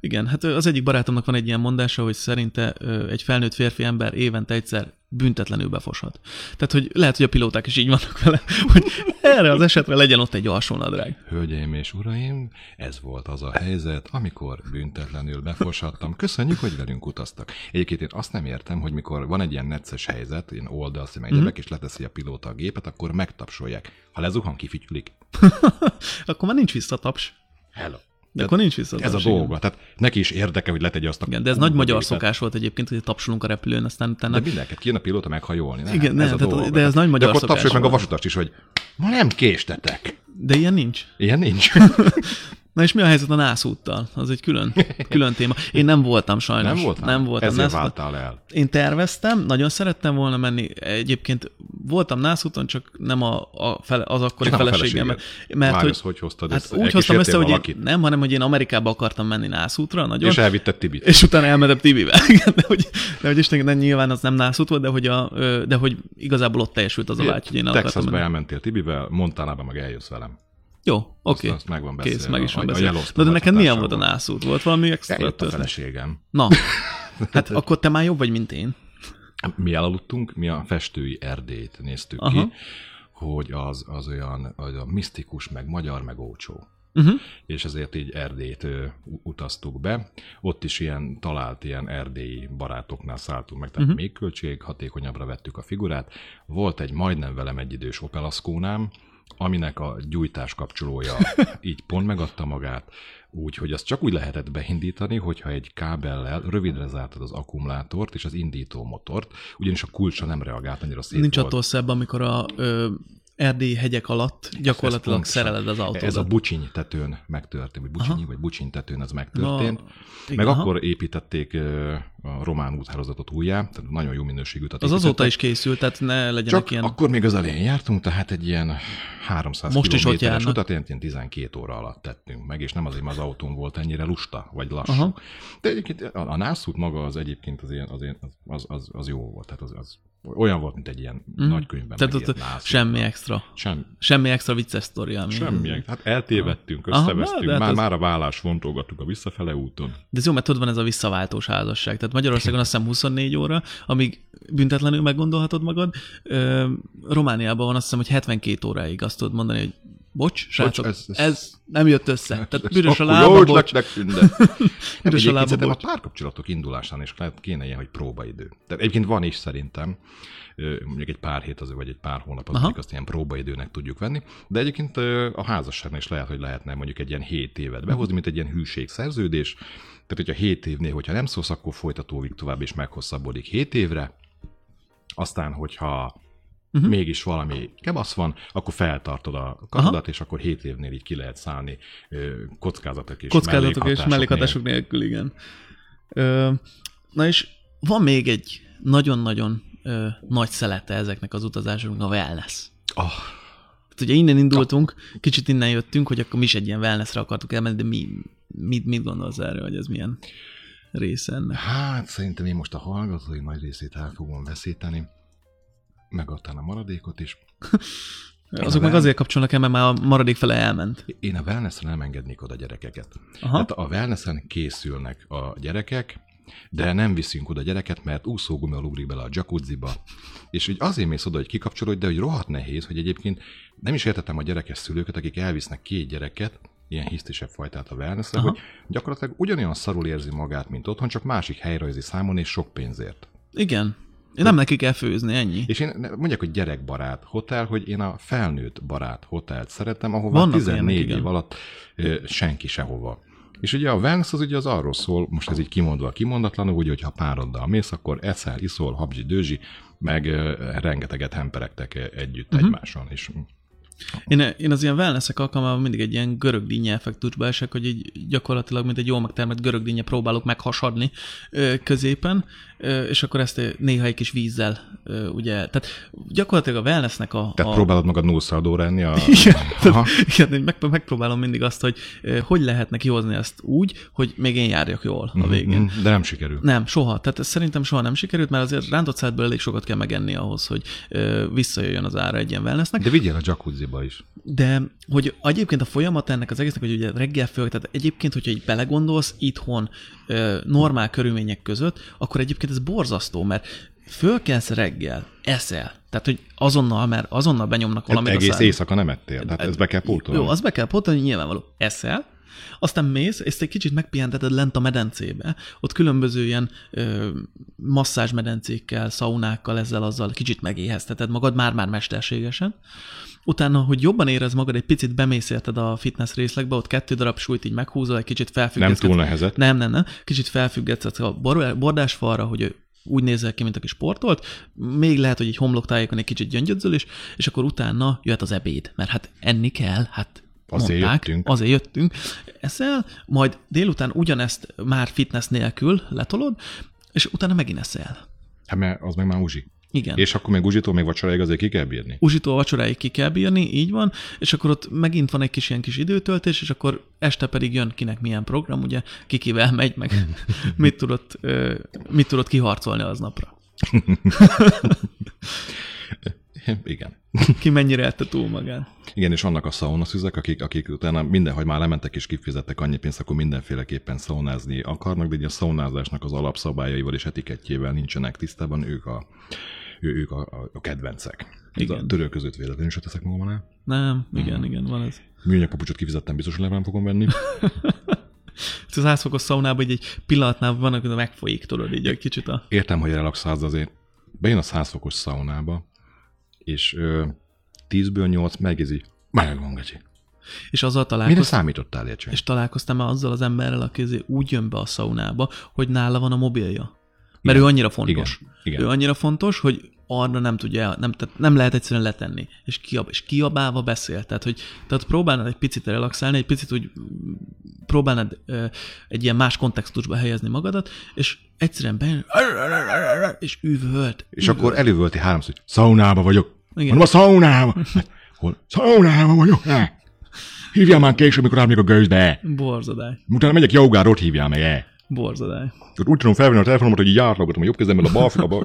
Igen, hát az egyik barátomnak van egy ilyen mondása, hogy szerinte egy felnőtt férfi ember évente egyszer büntetlenül befoshat. Tehát, hogy lehet, hogy a pilóták is így vannak vele, (laughs) hogy erre az esetre legyen ott egy alsónadrág. Hölgyeim és uraim, ez volt az a helyzet, amikor büntetlenül befoshattam. Köszönjük, hogy velünk utaztak. Egyébként én azt nem értem, hogy mikor van egy ilyen necces helyzet, ilyen oldalsz, meg egyebek, és leteszi a pilóta a gépet, akkor megtapsolják. Ha lezuhan, kifütyülik. (laughs) Akkor már nincs visszataps. Hello. De akkor nincs visszataps. Ez a igen. dolga. Tehát neki is érdeke, hogy letegye azt a Igen, de ez nagy magyar gépet. szokás volt egyébként, hogy tapsolunk a repülőn, aztán utána... De mindenket kijön a pilóta meghajolni. Nem, Igen, ez nem, a tehát- dolga. de ez nagy magyar de akkor szokás tapsoljuk meg a vasutast is, hogy ma nem késtetek. De ilyen nincs. Ilyen nincs. (laughs) Na és mi a helyzet a nászúttal? Az egy külön, külön téma. Én nem voltam sajnos. Nem voltál? Nem voltam. Ezért nászúton. váltál el. Én terveztem, nagyon szerettem volna menni. Egyébként voltam nászúton, csak nem a, a fele, az akkori Csak nem a feleségem. feleséged. Mert Várj, hogy, hogy hoztad hát össze? úgy hoztam össze, hogy én, nem, hanem hogy én Amerikába akartam menni nászútra, nagyon. És elvitted Tibit. és utána elmentem Tibivel. (laughs) De hogy, de hogy Isten, de nyilván az nem nászút volt, de hogy, a, de hogy igazából ott teljesült az a vágy, hogy én el akartam Texasba menni. elmentél Tibivel, Montanába meg eljössz velem. Jó, oké. azt meg van Kész, beszélve. meg is van A- a beszélve. Na de neked milyen volt a nászút? Volt valami extra Eljött a feleségem. Na, (laughs) hát akkor te már jobb vagy, mint én. Mi elaludtunk, mi a festői Erdélyt néztük Aha. ki, hogy az, az olyan, olyan misztikus, meg magyar, meg ócsó. Uh-huh. és ezért így Erdélyt ö, utaztuk be. Ott is ilyen talált ilyen erdélyi barátoknál szálltunk meg, tehát uh-huh. még költséghatékonyabbra vettük a figurát. Volt egy majdnem velem egyidős Opel Ascónám, aminek a gyújtás kapcsolója (laughs) így pont megadta magát, úgy, hogy azt csak úgy lehetett beindítani, hogyha egy kábellel rövidre zártad az akkumulátort és az indító motort, ugyanis a kulcsa nem reagált annyira szép Nincs volt. attól szebb, amikor a ö, erdélyi hegyek alatt gyakorlatilag Ez szereled az autódat. Ez a bucsiny tetőn megtörtént, vagy bucsiny, vagy bucsiny tetőn ez megtörtént. Na, Meg igen, aha. akkor építették a román úthálózatot újjá, tehát nagyon jó minőségű utat Az azóta is készült, tehát ne legyenek Csak ilyen... akkor még az elején jártunk, tehát egy ilyen 300 Most is ott járnak. utat ilyen, ilyen 12 óra alatt tettünk meg, és nem azért, mert az autón volt ennyire lusta, vagy lassú. Aha. De egyébként a, a nászút maga az egyébként az, ilyen, az, ilyen, az, az, az jó volt, tehát az, az olyan volt, mint egy ilyen mm. nagy könyvben Tehát ott nászút. semmi extra. Sem, Semmi extra vicces sztori, semmi. Hát eltévedtünk, Aha, összevesztünk, de hát már, az- már a vállás fontolgattuk a visszafele úton. De ez jó, mert tudod, van ez a visszaváltós házasság. Tehát Magyarországon azt hiszem 24 óra, amíg büntetlenül meggondolhatod magad. Ö, Romániában van azt hiszem, hogy 72 óráig azt tudod mondani, hogy bocs, srácok, ez- ez, ez- ez, nem jött össze. Tehát büdös a lába, bocs. de- (laughs) Nem, a lába, szerintem a bocs. párkapcsolatok indulásán is lehet, kéne ilyen, hogy próbaidő. Tehát egyébként van is szerintem, mondjuk egy pár hét az, vagy egy pár hónap az, Aha. azt ilyen próbaidőnek tudjuk venni, de egyébként a házasságnál is lehet, hogy lehetne mondjuk egy ilyen 7 évet behozni, mint egy ilyen hűségszerződés. Tehát, hogyha 7 évnél, hogyha nem szólsz, akkor folytatódik tovább, és meghosszabbodik 7 évre. Aztán, hogyha. Uh-huh. mégis valami kebasz van, akkor feltartod a karadat, és akkor 7 évnél így ki lehet szállni kockázatok és Kockázatok és mellékhatások mellékhatások nélkül, igen. Ö, na és van még egy nagyon-nagyon ö, nagy szelete ezeknek az utazásoknak, a wellness. Ah, Tehát ugye innen indultunk, kicsit innen jöttünk, hogy akkor mi is egy ilyen wellnessre akartuk elmenni, de mi, mit, mit gondolsz erről, hogy ez milyen része ennek? Hát szerintem én most a hallgatói nagy részét el fogom veszíteni, meg aztán a maradékot is. (laughs) Azok meg azért kapcsolnak el, mert már a maradék fele elment. Én a wellnessre nem engednék oda gyerekeket. Aha. Tehát a wellnessen készülnek a gyerekek, de nem viszünk oda gyereket, mert úszógummal ugrik bele a jacuzziba. És úgy azért mész oda, hogy kikapcsolódj, de hogy rohadt nehéz, hogy egyébként nem is értettem a gyerekes szülőket, akik elvisznek két gyereket, ilyen hisztisebb fajtát a wellnessre, Aha. hogy gyakorlatilag ugyanolyan szarul érzi magát, mint otthon, csak másik helyrajzi számon és sok pénzért. Igen. Én nem neki kell főzni, ennyi. És én mondják, hogy gyerekbarát hotel, hogy én a felnőtt barát hotelt szeretem, ahova Vannak 14 ilyenek, év alatt ö, senki sehova. És ugye a wellness az ugye az arról szól, most ez így kimondva kimondatlanul, ugye, hogyha pároddal mész, akkor eszel, iszol, habzsi, dőzsi, meg ö, rengeteget hemperegtek együtt uh-huh. egymáson. És Én, én az ilyen wellnessek alkalmával mindig egy ilyen görögdínnye effektusba esek, hogy így gyakorlatilag, mint egy jól megtermett görögdínnye próbálok meghasadni ö, középen, ö, és akkor ezt néha egy kis vízzel, ö, ugye, tehát gyakorlatilag a wellnessnek a... tehát a... próbálod magad nullszaldó lenni a... (laughs) Igen, igen én meg, megpróbálom mindig azt, hogy hogy lehetne kihozni ezt úgy, hogy még én járjak jól a végén. Mhm, De nem sikerül. Nem, soha. Tehát ez szerintem soha nem sikerült, mert azért rántott szádból elég sokat kell megenni ahhoz, hogy ö, visszajöjjön az ára egy ilyen wellnessnek. De vigyél a jacuzziba. Brazilba is. De hogy egyébként a folyamat ennek az egésznek, hogy ugye reggel föl, tehát egyébként, hogyha így belegondolsz itthon normál körülmények között, akkor egyébként ez borzasztó, mert fölkelsz reggel, eszel, tehát hogy azonnal, mert azonnal benyomnak Hát valamit a egész szád- éjszaka nem ettél, tehát ezt be kell pótolni. Jó, azt be kell pótolni, nyilvánvaló. Eszel, aztán mész, és egy kicsit megpihenteted lent a medencébe. Ott különböző ilyen ö, masszázsmedencékkel, szaunákkal, ezzel, azzal kicsit megéhezteted magad, már-már mesterségesen. Utána, hogy jobban érez magad, egy picit bemész érted a fitness részlegbe, ott kettő darab súlyt így meghúzol, egy kicsit Nem felfüggeszted. túl nehezet. Nem, nem, nem. Kicsit felfüggetsz a bor- bordásfalra, hogy úgy nézel ki, mint aki sportolt, még lehet, hogy egy homloktájékon egy kicsit gyöngyödzöl is, és akkor utána jöhet az ebéd, mert hát enni kell, hát Azért mondták, jöttünk. Azért jöttünk. Eszel, majd délután ugyanezt már fitness nélkül letolod, és utána megint eszel. Hát mert az meg már uzsi. Igen. És akkor még uzsitól még vacsoráig azért ki kell bírni. Uzsitól vacsoráig ki kell bírni, így van, és akkor ott megint van egy kis ilyen kis időtöltés, és akkor este pedig jön kinek milyen program, ugye, kikivel megy, meg (laughs) mit tudott, mit tudott kiharcolni aznapra. (laughs) Igen. Ki mennyire ette túl magán. Igen, és vannak a szaunaszüzek, akik, akik utána minden, hogy már lementek és kifizettek annyi pénzt, akkor mindenféleképpen szaunázni akarnak, de ugye a szaunázásnak az alapszabályaival és etikettjével nincsenek tisztában, ők a, ő, ők a, a, a kedvencek. Ez Igen. a török között véletlenül se teszek magam alá. Nem, igen, igen, van ez. Műanyag papucsot kifizettem, biztos, hogy nem fogom venni. (laughs) Itt Az átfokos szaunában egy, egy pillanatnál vannak, hogy megfolyik, tudod, így egy kicsit a... Értem, hogy relaxálsz, de azért bejön a 100 fokos szaunába, és ö, 10-ből 8 megézi. Meleg van, gecsi. És azzal Mire találkoztam, számítottál, Ércső? és találkoztam már azzal az emberrel, aki úgy jön be a szaunába, hogy nála van a mobilja. Mert Igen. ő annyira fontos. Igen. Igen. Ő annyira fontos, hogy arra nem tudja, nem, tehát nem lehet egyszerűen letenni. És, kiab, és kiabálva beszél. Tehát, hogy tehát próbálnád egy picit relaxálni, egy picit úgy próbálnád ö, egy ilyen más kontextusba helyezni magadat, és egyszerűen bejön, és üvölt. És akkor elővölti háromszor, hogy szaunába vagyok. Igen. Mondom, a szaunába. Hol? Szaunába vagyok. Hívjál már később, mikor átmegyek a gőzbe. Borzadály. Utána megyek jogára, ott hívjál meg. Borzadály. Úgy tudom felvenni a telefonomat, hogy így átlagotom a jobb kezemmel a bal (laughs) fülbe.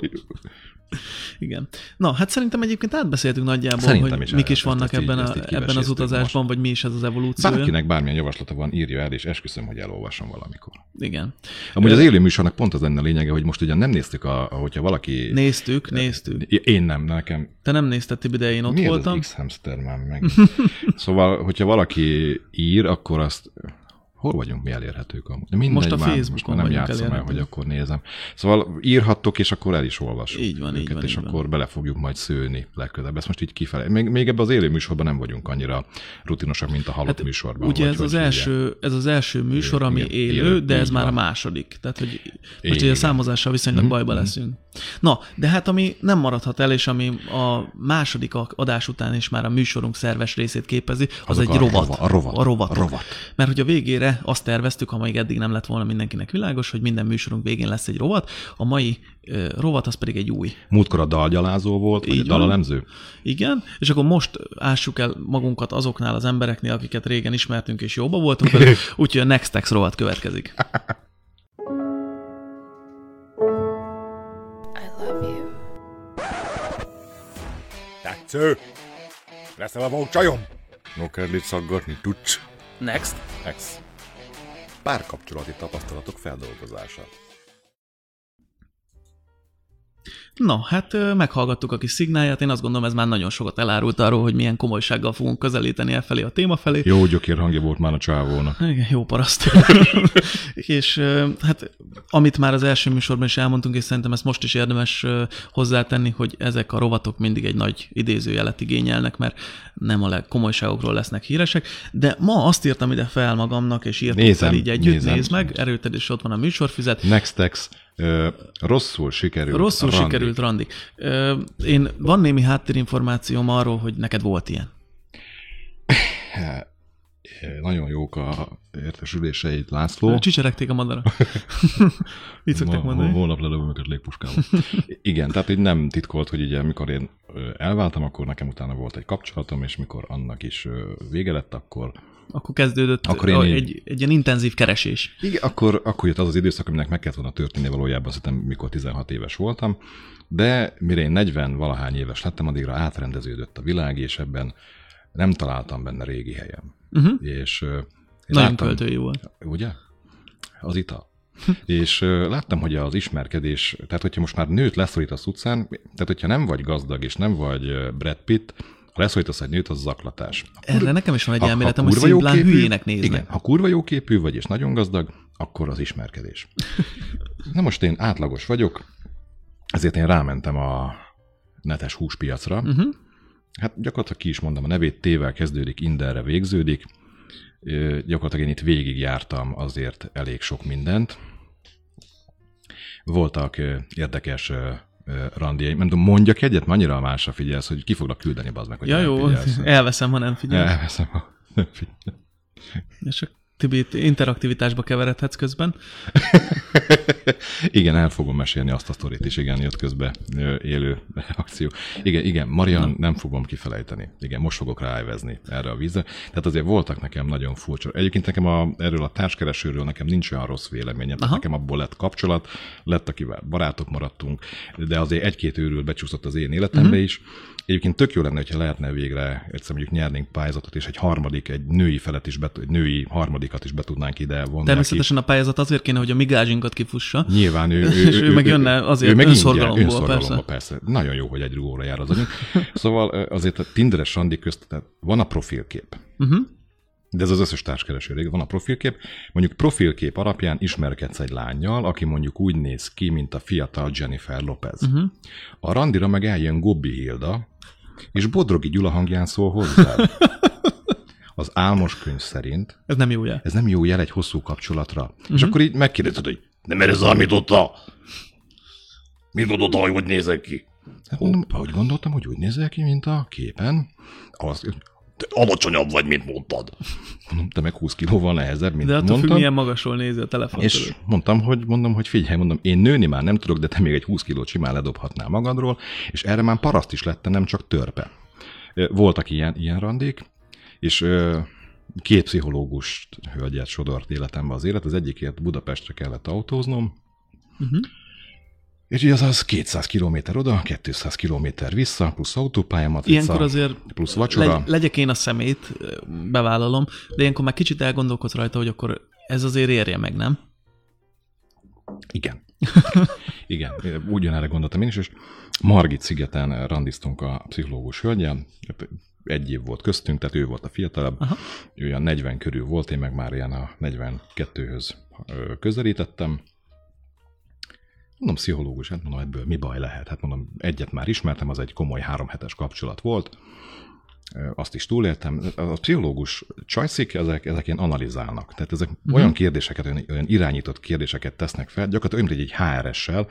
Igen. Na, hát szerintem egyébként átbeszéltünk nagyjából, Szerintem hogy is mik is vannak ezt ebben, ezt a, így ebben az utazásban, vagy mi is ez az evolúciója. Bárkinek bármilyen javaslata van, írja el, és esküszöm, hogy elolvasom valamikor. Igen. Amúgy az élő műsornak pont az lenne a lényege, hogy most ugyan nem néztük, a, a- hogyha valaki... Néztük, néztük. Én nem, nekem Te nem nézted, Tibi, de én ott Mi voltam. az X-hamster meg? (laughs) szóval, hogyha valaki ír, akkor azt hol vagyunk mi elérhetők amúgy? De mindegy, Most a már, Facebookon most már nem játszom el, hogy akkor nézem. Szóval írhattok, és akkor el is olvasom Így van, így őket, van, és így van. akkor bele fogjuk majd szőni legközelebb. Ezt most így kifele. Még, még ebbe az élő műsorban nem vagyunk annyira rutinosak, mint a halott műsorban. Hát Ugye vagy ez az, első, ez az első műsor, ami Igen, élő, élő, de ez így már a van. második. Tehát, hogy most ugye a számozással viszonylag Mhm, bajba mhm. leszünk. Na, de hát ami nem maradhat el, és ami a második adás után is már a műsorunk szerves részét képezi, az Azok egy a rovat. A rovat. A rovat. Mert hogy a végére azt terveztük, ha még eddig nem lett volna mindenkinek világos, hogy minden műsorunk végén lesz egy rovat, a mai ö, rovat az pedig egy új. Múltkor a dalgyalázó volt, vagy Így a van. dalelemző? Igen, és akkor most ássuk el magunkat azoknál az embereknél, akiket régen ismertünk és jóba voltunk velük, (laughs) úgyhogy a Nextex rovat következik. I love you. Tetsző! Leszel a csajom? No kell itt szaggatni, tudsz? Next. Ex. Párkapcsolati tapasztalatok feldolgozása. Na, hát meghallgattuk a kis szignáját, én azt gondolom ez már nagyon sokat elárult arról, hogy milyen komolysággal fogunk közelíteni el felé a téma felé. Jó gyökér hangja volt már a csávónak. Igen, jó paraszt. (laughs) és hát amit már az első műsorban is elmondtunk, és szerintem ezt most is érdemes hozzátenni, hogy ezek a rovatok mindig egy nagy idézőjelet igényelnek, mert nem a legkomolyságokról lesznek híresek, de ma azt írtam ide fel magamnak, és írtam Nézem, fel így együtt, nézem. nézd meg, erőted, és ott van a műsorfüzet, Nextex, ö, rosszul sikerült. Rosszul randi. sikerült, Randi. Ö, én, van némi háttérinformációm arról, hogy neked volt ilyen. Nagyon jók a értesüléseid, László. Csicseregték a madara. Így (laughs) szokták Ma- mondani. Holnap lelövöm őket légpuskával. Igen, tehát így nem titkolt, hogy ugye mikor én elváltam, akkor nekem utána volt egy kapcsolatom, és mikor annak is vége lett, akkor Akkor kezdődött Akkor én a- így- egy, egy ilyen intenzív keresés. igen, akkor, akkor jött az az időszak, aminek meg kellett volna történni valójában, hiszem, mikor 16 éves voltam, de mire én 40 valahány éves lettem, addigra átrendeződött a világ, és ebben nem találtam benne régi helyem. Uh-huh. És én Nagyon láttam- költői volt. Ugye? Az ital. (laughs) és láttam, hogy az ismerkedés, tehát hogyha most már nőt leszorítasz utcán, tehát hogyha nem vagy gazdag és nem vagy Brad Pitt, ha leszorítasz egy nőt, az zaklatás. Erre nekem is van egy Ha- ha elméletem, hogy kurva szimplán jóképű- hülyének néznek. Igen, ha kurva jó képű vagy és nagyon gazdag, akkor az ismerkedés. Na most én átlagos vagyok, ezért én rámentem a netes húspiacra. Uh-huh. Hát gyakorlatilag ki is mondom, a nevét tével kezdődik, Inderre végződik. Ö, Gyakorlatilag én itt végigjártam azért elég sok mindent. Voltak érdekes randiaim. Nem tudom, mondjak egyet, mert annyira másra figyelsz, hogy ki foglak küldeni, bazd meg, hogy Ja, jó, figyelsz. (laughs) elveszem, ha nem figyel. Elveszem, ha nem figyelsz. És csak Tibi, interaktivitásba keveredhetsz közben. (laughs) igen, el fogom mesélni azt a sztorit is, igen, jött közbe élő (laughs) akció. Igen, igen, Marian nem fogom kifelejteni. Igen, most fogok ráevezni erre a vízre. Tehát azért voltak nekem nagyon furcsa. Egyébként nekem a, erről a társkeresőről nekem nincs olyan rossz véleményem. Aha. nekem abból lett kapcsolat, lett, akivel barátok maradtunk, de azért egy-két őrül becsúszott az én életembe Mhm. is. Egyébként tök jó lenne, hogyha lehetne végre egyszer mondjuk nyernénk pályázatot, és egy harmadik, egy női felet is, bet, egy női harmadikat is be tudnánk ide vonni. Természetesen a pályázat azért kéne, hogy a mi gázsinkat kifussa. Nyilván ő, (laughs) És ő meg jönne azért meg önszorgalomból, ingyen, önszorgalomból, persze. persze. Nagyon jó, hogy egy rugóra jár az anyag. Szóval azért a Tinderes randi közt tehát van a profilkép. Uh-huh. De ez az összes társkereső van a profilkép. Mondjuk profilkép alapján ismerkedsz egy lányjal, aki mondjuk úgy néz ki, mint a fiatal Jennifer Lopez. Mhm. Uh-huh. A randira meg eljön Gobbi Hilda, és Bodrogi Gyula hangján szól hozzá. (laughs) Az álmos könyv szerint Ez nem jó jel. ez nem jó jel egy hosszú kapcsolatra. Uh-huh. És akkor így megkérdezed, hogy de mert ez számította? Mit gondolta, hogy hogy nézek ki? Hát mondom, ahogy gondoltam, hogy úgy nézek ki, mint a képen. Az, te alacsonyabb vagy, mint mondtad. Mondom, te meg 20 kilóval nehezebb, mint De attól függ, mondtam. milyen magasról nézi a telefon. És mondtam, hogy mondom, hogy figyelj, mondom, én nőni már nem tudok, de te még egy 20 kilót simán ledobhatnál magadról, és erre már paraszt is lettem, nem csak törpe. Voltak ilyen, ilyen randék, és két pszichológus hölgyet sodort életembe az élet, az egyikért Budapestre kellett autóznom, Uh-huh. És így az az 200 km oda, 200 km vissza, plusz autópályamat, Ilyenkor azért plusz vacsora. legy, legyek én a szemét, bevállalom, de ilyenkor már kicsit elgondolkodsz rajta, hogy akkor ez azért érje meg, nem? Igen. (laughs) Igen, ugyanerre gondoltam én is, és Margit szigeten randiztunk a pszichológus hölgyel, egy év volt köztünk, tehát ő volt a fiatalabb, Aha. ő olyan 40 körül volt, én meg már ilyen a 42-höz ö, közelítettem. Mondom, pszichológus, hát mondom, ebből mi baj lehet? Hát mondom, egyet már ismertem, az egy komoly három hetes kapcsolat volt, azt is túléltem. A pszichológus csajszik, ezek, ezek ilyen analizálnak. Tehát ezek uh-huh. olyan kérdéseket, olyan, olyan irányított kérdéseket tesznek fel, gyakorlatilag olyan, mint egy HRS-sel,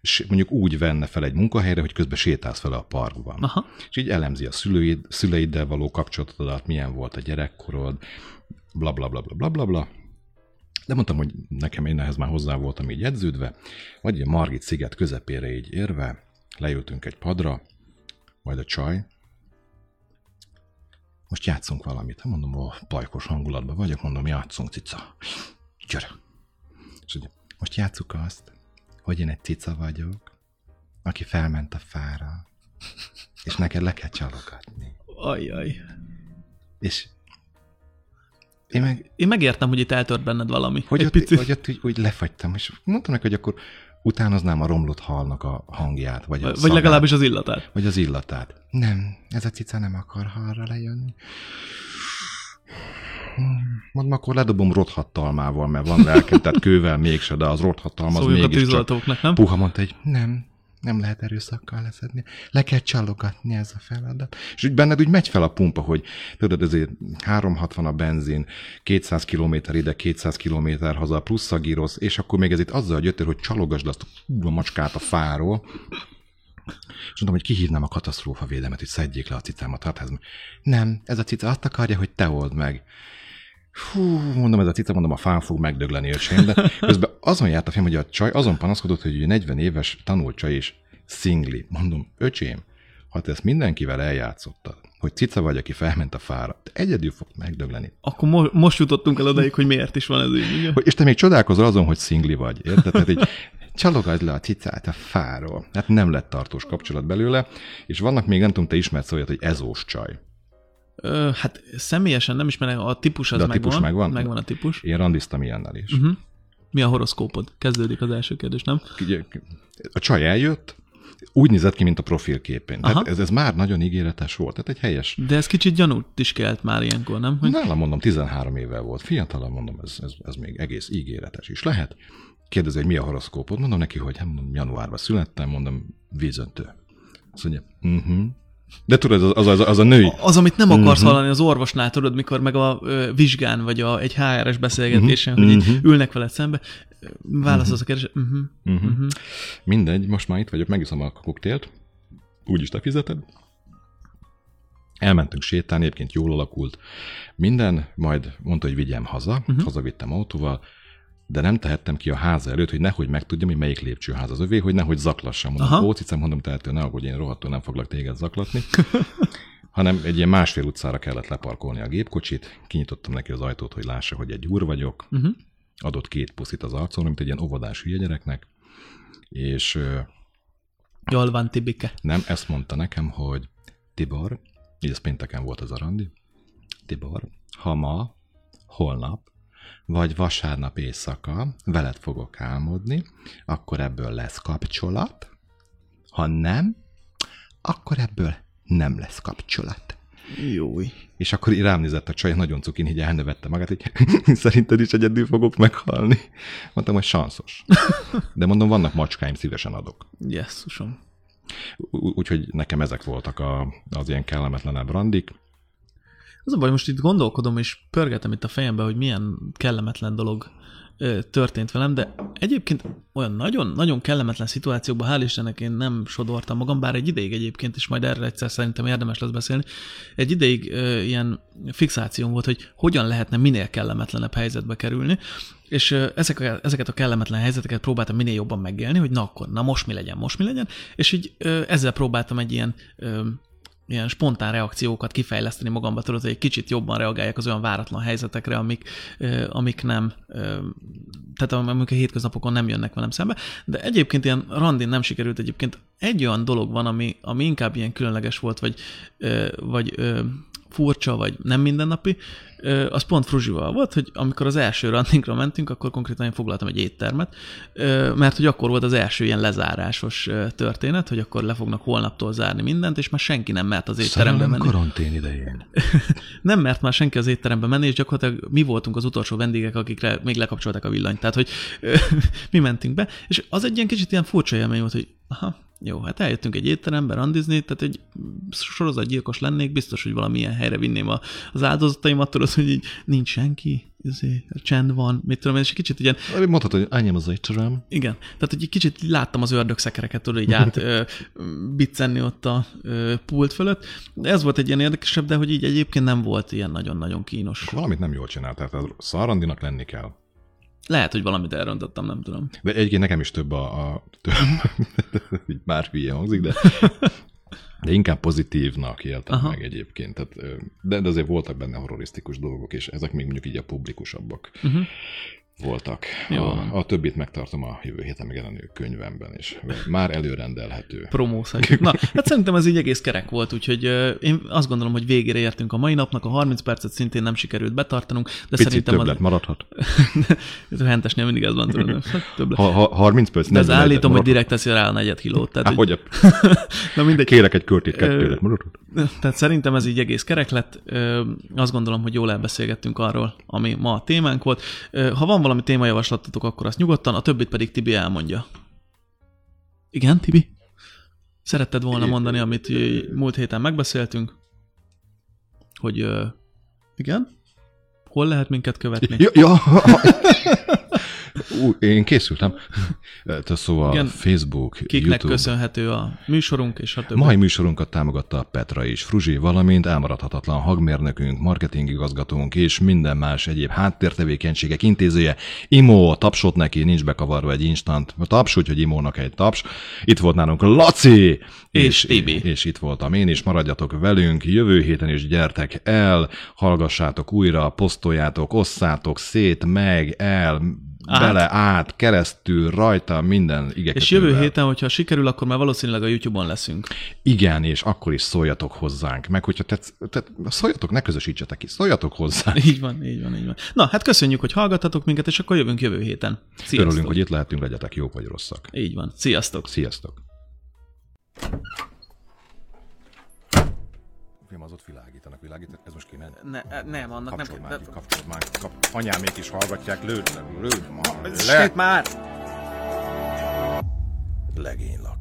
és mondjuk úgy venne fel egy munkahelyre, hogy közben sétálsz fel a parkban. Aha. És így elemzi a szülőid, szüleiddel való kapcsolatodat, milyen volt a gyerekkorod, bla bla bla bla bla bla bla. De mondtam, hogy nekem én ehhez már hozzá voltam így jegyződve, vagy a Margit sziget közepére így érve, leültünk egy padra, majd a csaj, most játszunk valamit. Hát mondom, ó, pajkos hangulatban vagyok, mondom, játszunk, cica. Gyere. És ugye, most játsszuk azt, hogy én egy cica vagyok, aki felment a fára, és neked le kell csalogatni. Ajjaj. És én meg, Én megértem, hogy itt eltört benned valami. hogy Egy ott, picit. hogy ott úgy, úgy lefagytam, és mondtam neki, hogy akkor utánoznám a romlott halnak a hangját, vagy a Vagy szagát, legalábbis az illatát. vagy az illatát. Nem, ez a cica nem akar halra lejönni. Mondom, akkor ledobom rothattalmával, mert van lelkem, tehát kővel mégse, de az rothattalma az Szóljunk a tűzoltóknak, nem? Puha mondta, hogy nem, nem lehet erőszakkal leszedni. Le kell csalogatni ez a feladat. És úgy benned úgy megy fel a pumpa, hogy tudod, ezért 360 a benzin, 200 km ide, 200 km haza, plusz szagírosz, és akkor még ez itt azzal jöttél, hogy csalogasd azt a a macskát a fáról. És mondom, hogy kihívnám a katasztrófa védelmet, hogy szedjék le a cicámat. Hát ez nem, ez a cica azt akarja, hogy te old meg. Hú, mondom, ez a cica, mondom, a fán fog megdögleni öcsém, de közben azon járt a film, hogy a csaj azon panaszkodott, hogy ő 40 éves tanult csaj és szingli. Mondom, öcsém, ha te ezt mindenkivel eljátszottad, hogy cica vagy, aki felment a fára, te egyedül fog megdögleni. Akkor mo- most jutottunk el odaig, hogy miért is van ez így, ugye? Hogy, és te még csodálkozol azon, hogy szingli vagy, érted? Tehát így csalogass le a cicát a fáról. Hát nem lett tartós kapcsolat belőle, és vannak még, nem tudom, te ismersz olyat, hogy ezós csaj. Ö, hát személyesen nem ismerem, a típus az De a megvan. típus megvan? Megvan a típus. Én randiztam ilyennel is. Uh-huh. Mi a horoszkópod? Kezdődik az első kérdés, nem? A csaj eljött, úgy nézett ki, mint a profilképén. Aha. Tehát ez, ez már nagyon ígéretes volt. Tehát egy helyes. De ez kicsit gyanút is kelt már ilyenkor, nem? Hogy... Nálam mondom, 13 évvel volt. Fiatalan mondom, ez, ez, ez még egész ígéretes is lehet. Kérdezi, hogy mi a horoszkópod. Mondom neki, hogy hát mondom, januárban születtem, mondom, vízöntő. Azt mondja, uh-huh. De tudod, az, az, az, a női, Az, amit nem akarsz uh-huh. hallani az orvosnál, tudod, mikor meg a ö, vizsgán, vagy a, egy HR-es beszélgetésen, uh-huh. hogy Mhm. ülnek veled szembe, válaszolsz a kérdésre, uh-huh. Uh-huh. Uh-huh. Mindegy, most már itt vagyok, megiszom a koktélt, úgyis te fizeted. Elmentünk sétálni, egyébként jól alakult minden, majd mondta, hogy vigyem haza, uh-huh. hazavittem autóval, de nem tehettem ki a háza előtt, hogy nehogy megtudjam, hogy melyik lépcsőház az övé, hogy nehogy zaklassam. Mondom, Aha. ó, cicem, mondom, tehető, ne aggódj, én rohadtul nem foglak téged zaklatni. (laughs) hanem egy ilyen másfél utcára kellett leparkolni a gépkocsit, kinyitottam neki az ajtót, hogy lássa, hogy egy úr vagyok, Uh-huh. adott két puszit az arcon, mint egy ilyen óvodás hülye gyereknek, és Jól van, Tibike. nem, ezt mondta nekem, hogy Tibor, így ez pénteken volt az a randi, Tibor, ha ma, holnap, vagy vasárnap éjszaka veled fogok álmodni, akkor ebből lesz kapcsolat, ha nem, akkor ebből nem lesz kapcsolat. Jói. És akkor így rám nézett a csaj, nagyon cukin, így elnövette magát, hogy (laughs) szerinted is egyedül fogok meghalni. Mondtam, hogy sanszos. De mondom, vannak macskáim, szívesen adok. Jesszusom. Úgyhogy nekem ezek voltak a, az ilyen kellemetlenebb randik. Az a baj, most itt gondolkodom, és pörgetem itt a fejembe, hogy milyen kellemetlen dolog történt velem, de egyébként olyan nagyon-nagyon kellemetlen szituációkban, hál' Istennek én nem sodortam magam, bár egy ideig egyébként, és majd erre egyszer szerintem érdemes lesz beszélni, egy ideig ö, ilyen fixációm volt, hogy hogyan lehetne minél kellemetlenebb helyzetbe kerülni, és ö, ezek a, ezeket a kellemetlen helyzeteket próbáltam minél jobban megélni, hogy na akkor, na most mi legyen, most mi legyen, és így ö, ezzel próbáltam egy ilyen ö, ilyen spontán reakciókat kifejleszteni magamba, tudod, hogy egy kicsit jobban reagáljak az olyan váratlan helyzetekre, amik, amik nem, tehát amik a hétköznapokon nem jönnek velem szembe, de egyébként ilyen randin nem sikerült egyébként. Egy olyan dolog van, ami, ami inkább ilyen különleges volt, vagy, vagy furcsa, vagy nem mindennapi, az pont Fruzsival volt, hogy amikor az első randinkra mentünk, akkor konkrétan én foglaltam egy éttermet, mert hogy akkor volt az első ilyen lezárásos történet, hogy akkor le fognak holnaptól zárni mindent, és már senki nem mert az étterembe menni. karantén idején. (laughs) Nem mert már senki az étterembe menni, és gyakorlatilag mi voltunk az utolsó vendégek, akikre még lekapcsolták a villanyt. Tehát, hogy (laughs) mi mentünk be, és az egy ilyen kicsit ilyen furcsa élmény volt, hogy aha, jó, hát eljöttünk egy étterembe randizni, tehát egy sorozatgyilkos lennék, biztos, hogy valamilyen helyre vinném a, az áldozataimat, tudod, hogy így nincs senki, izé, csend van, mit tudom én, és egy kicsit ilyen Mondhatod, hogy enyém az étterem. igen, tehát hogy egy kicsit láttam az ördögszekereket, tudod, így át (laughs) ö, biccenni ott a ö, pult fölött. Ez volt egy ilyen érdekesebb, de hogy így egyébként nem volt ilyen nagyon-nagyon kínos. Valamit nem jól csinál, tehát a szarrandinak lenni kell. Lehet, hogy valamit elrontottam, nem tudom. De egyébként nekem is több a... a több, (laughs) így már hülye hangzik, de, de inkább pozitívnak éltem Aha. Meg egyébként. Tehát, de, de azért voltak benne horrorisztikus dolgok, és ezek még mondjuk így a publikusabbak Uh-huh. Voltak. Jó. A, a többit megtartom a jövő héten megjelenő könyvemben, és már előrendelhető. Promózhatjuk. Na, hát szerintem ez így egész kerek volt, úgyhogy én azt gondolom, hogy végére értünk a mai napnak, a 30 percet szintén nem sikerült betartanunk, de Picit szerintem többlet maradhat. (laughs) az hentesnél mindig ez van, tudod, hát többlet. Ha, ha 30 perc, De ez 41 állítom, hogy direkt teszi rá a negyed kilót. Tehát, Há, hogy, (laughs) na mindegy. kérek egy körtét, kettőlet maradhat. Tehát szerintem ez így egész kerek lett. Azt gondolom, hogy jól elbeszélgettünk arról, ami ma a témánk volt. Ha van valami témajavaslatotok, akkor azt nyugodtan, a többit pedig Tibi elmondja. Igen, Tibi? Szeretted volna mondani, amit múlt héten megbeszéltünk? Hogy ö, igen? Hol lehet minket követni? Ja, ja. (laughs) Ú, én készültem. (laughs) Tehát szóval Igen. Facebook, Kiknek YouTube. köszönhető a műsorunk, és a többi. Mai műsorunkat támogatta Petra és Fruzsi, valamint elmaradhatatlan hagmérnökünk, marketingigazgatónk és minden más egyéb háttértevékenységek intézője. Imo, tapsot neki, nincs bekavarva egy instant. Taps, úgyhogy Imónak egy taps. Itt volt nálunk Laci! És Tibi. És itt voltam én is, maradjatok velünk, jövő héten is gyertek el, hallgassátok újra, posztoljátok, osszátok szét, meg, el, Át? bele, át, keresztül, rajta, minden igekötővel. És jövő héten, hogyha sikerül, akkor már valószínűleg a YouTube-on leszünk. Igen, és akkor is szóljatok hozzánk. Meg hogyha tetsz, tehát szóljatok, ne közösítsetek ki, szóljatok hozzánk. (laughs) Így van, így van, így van. Na, hát köszönjük, hogy hallgattatok minket, és akkor jövünk jövő héten. Sziasztok. Örülünk, hogy itt lehetünk, legyetek jók vagy rosszak. Így van. Sziasztok. Sziasztok! Film az világítanak, ez most kéne. Ne, nem, annak Kapcsolj nem már, kell. ki, kapcsolj már. Kap... Anyámék is hallgatják, lőd le, lőd ma. Sét már! Legénylakás.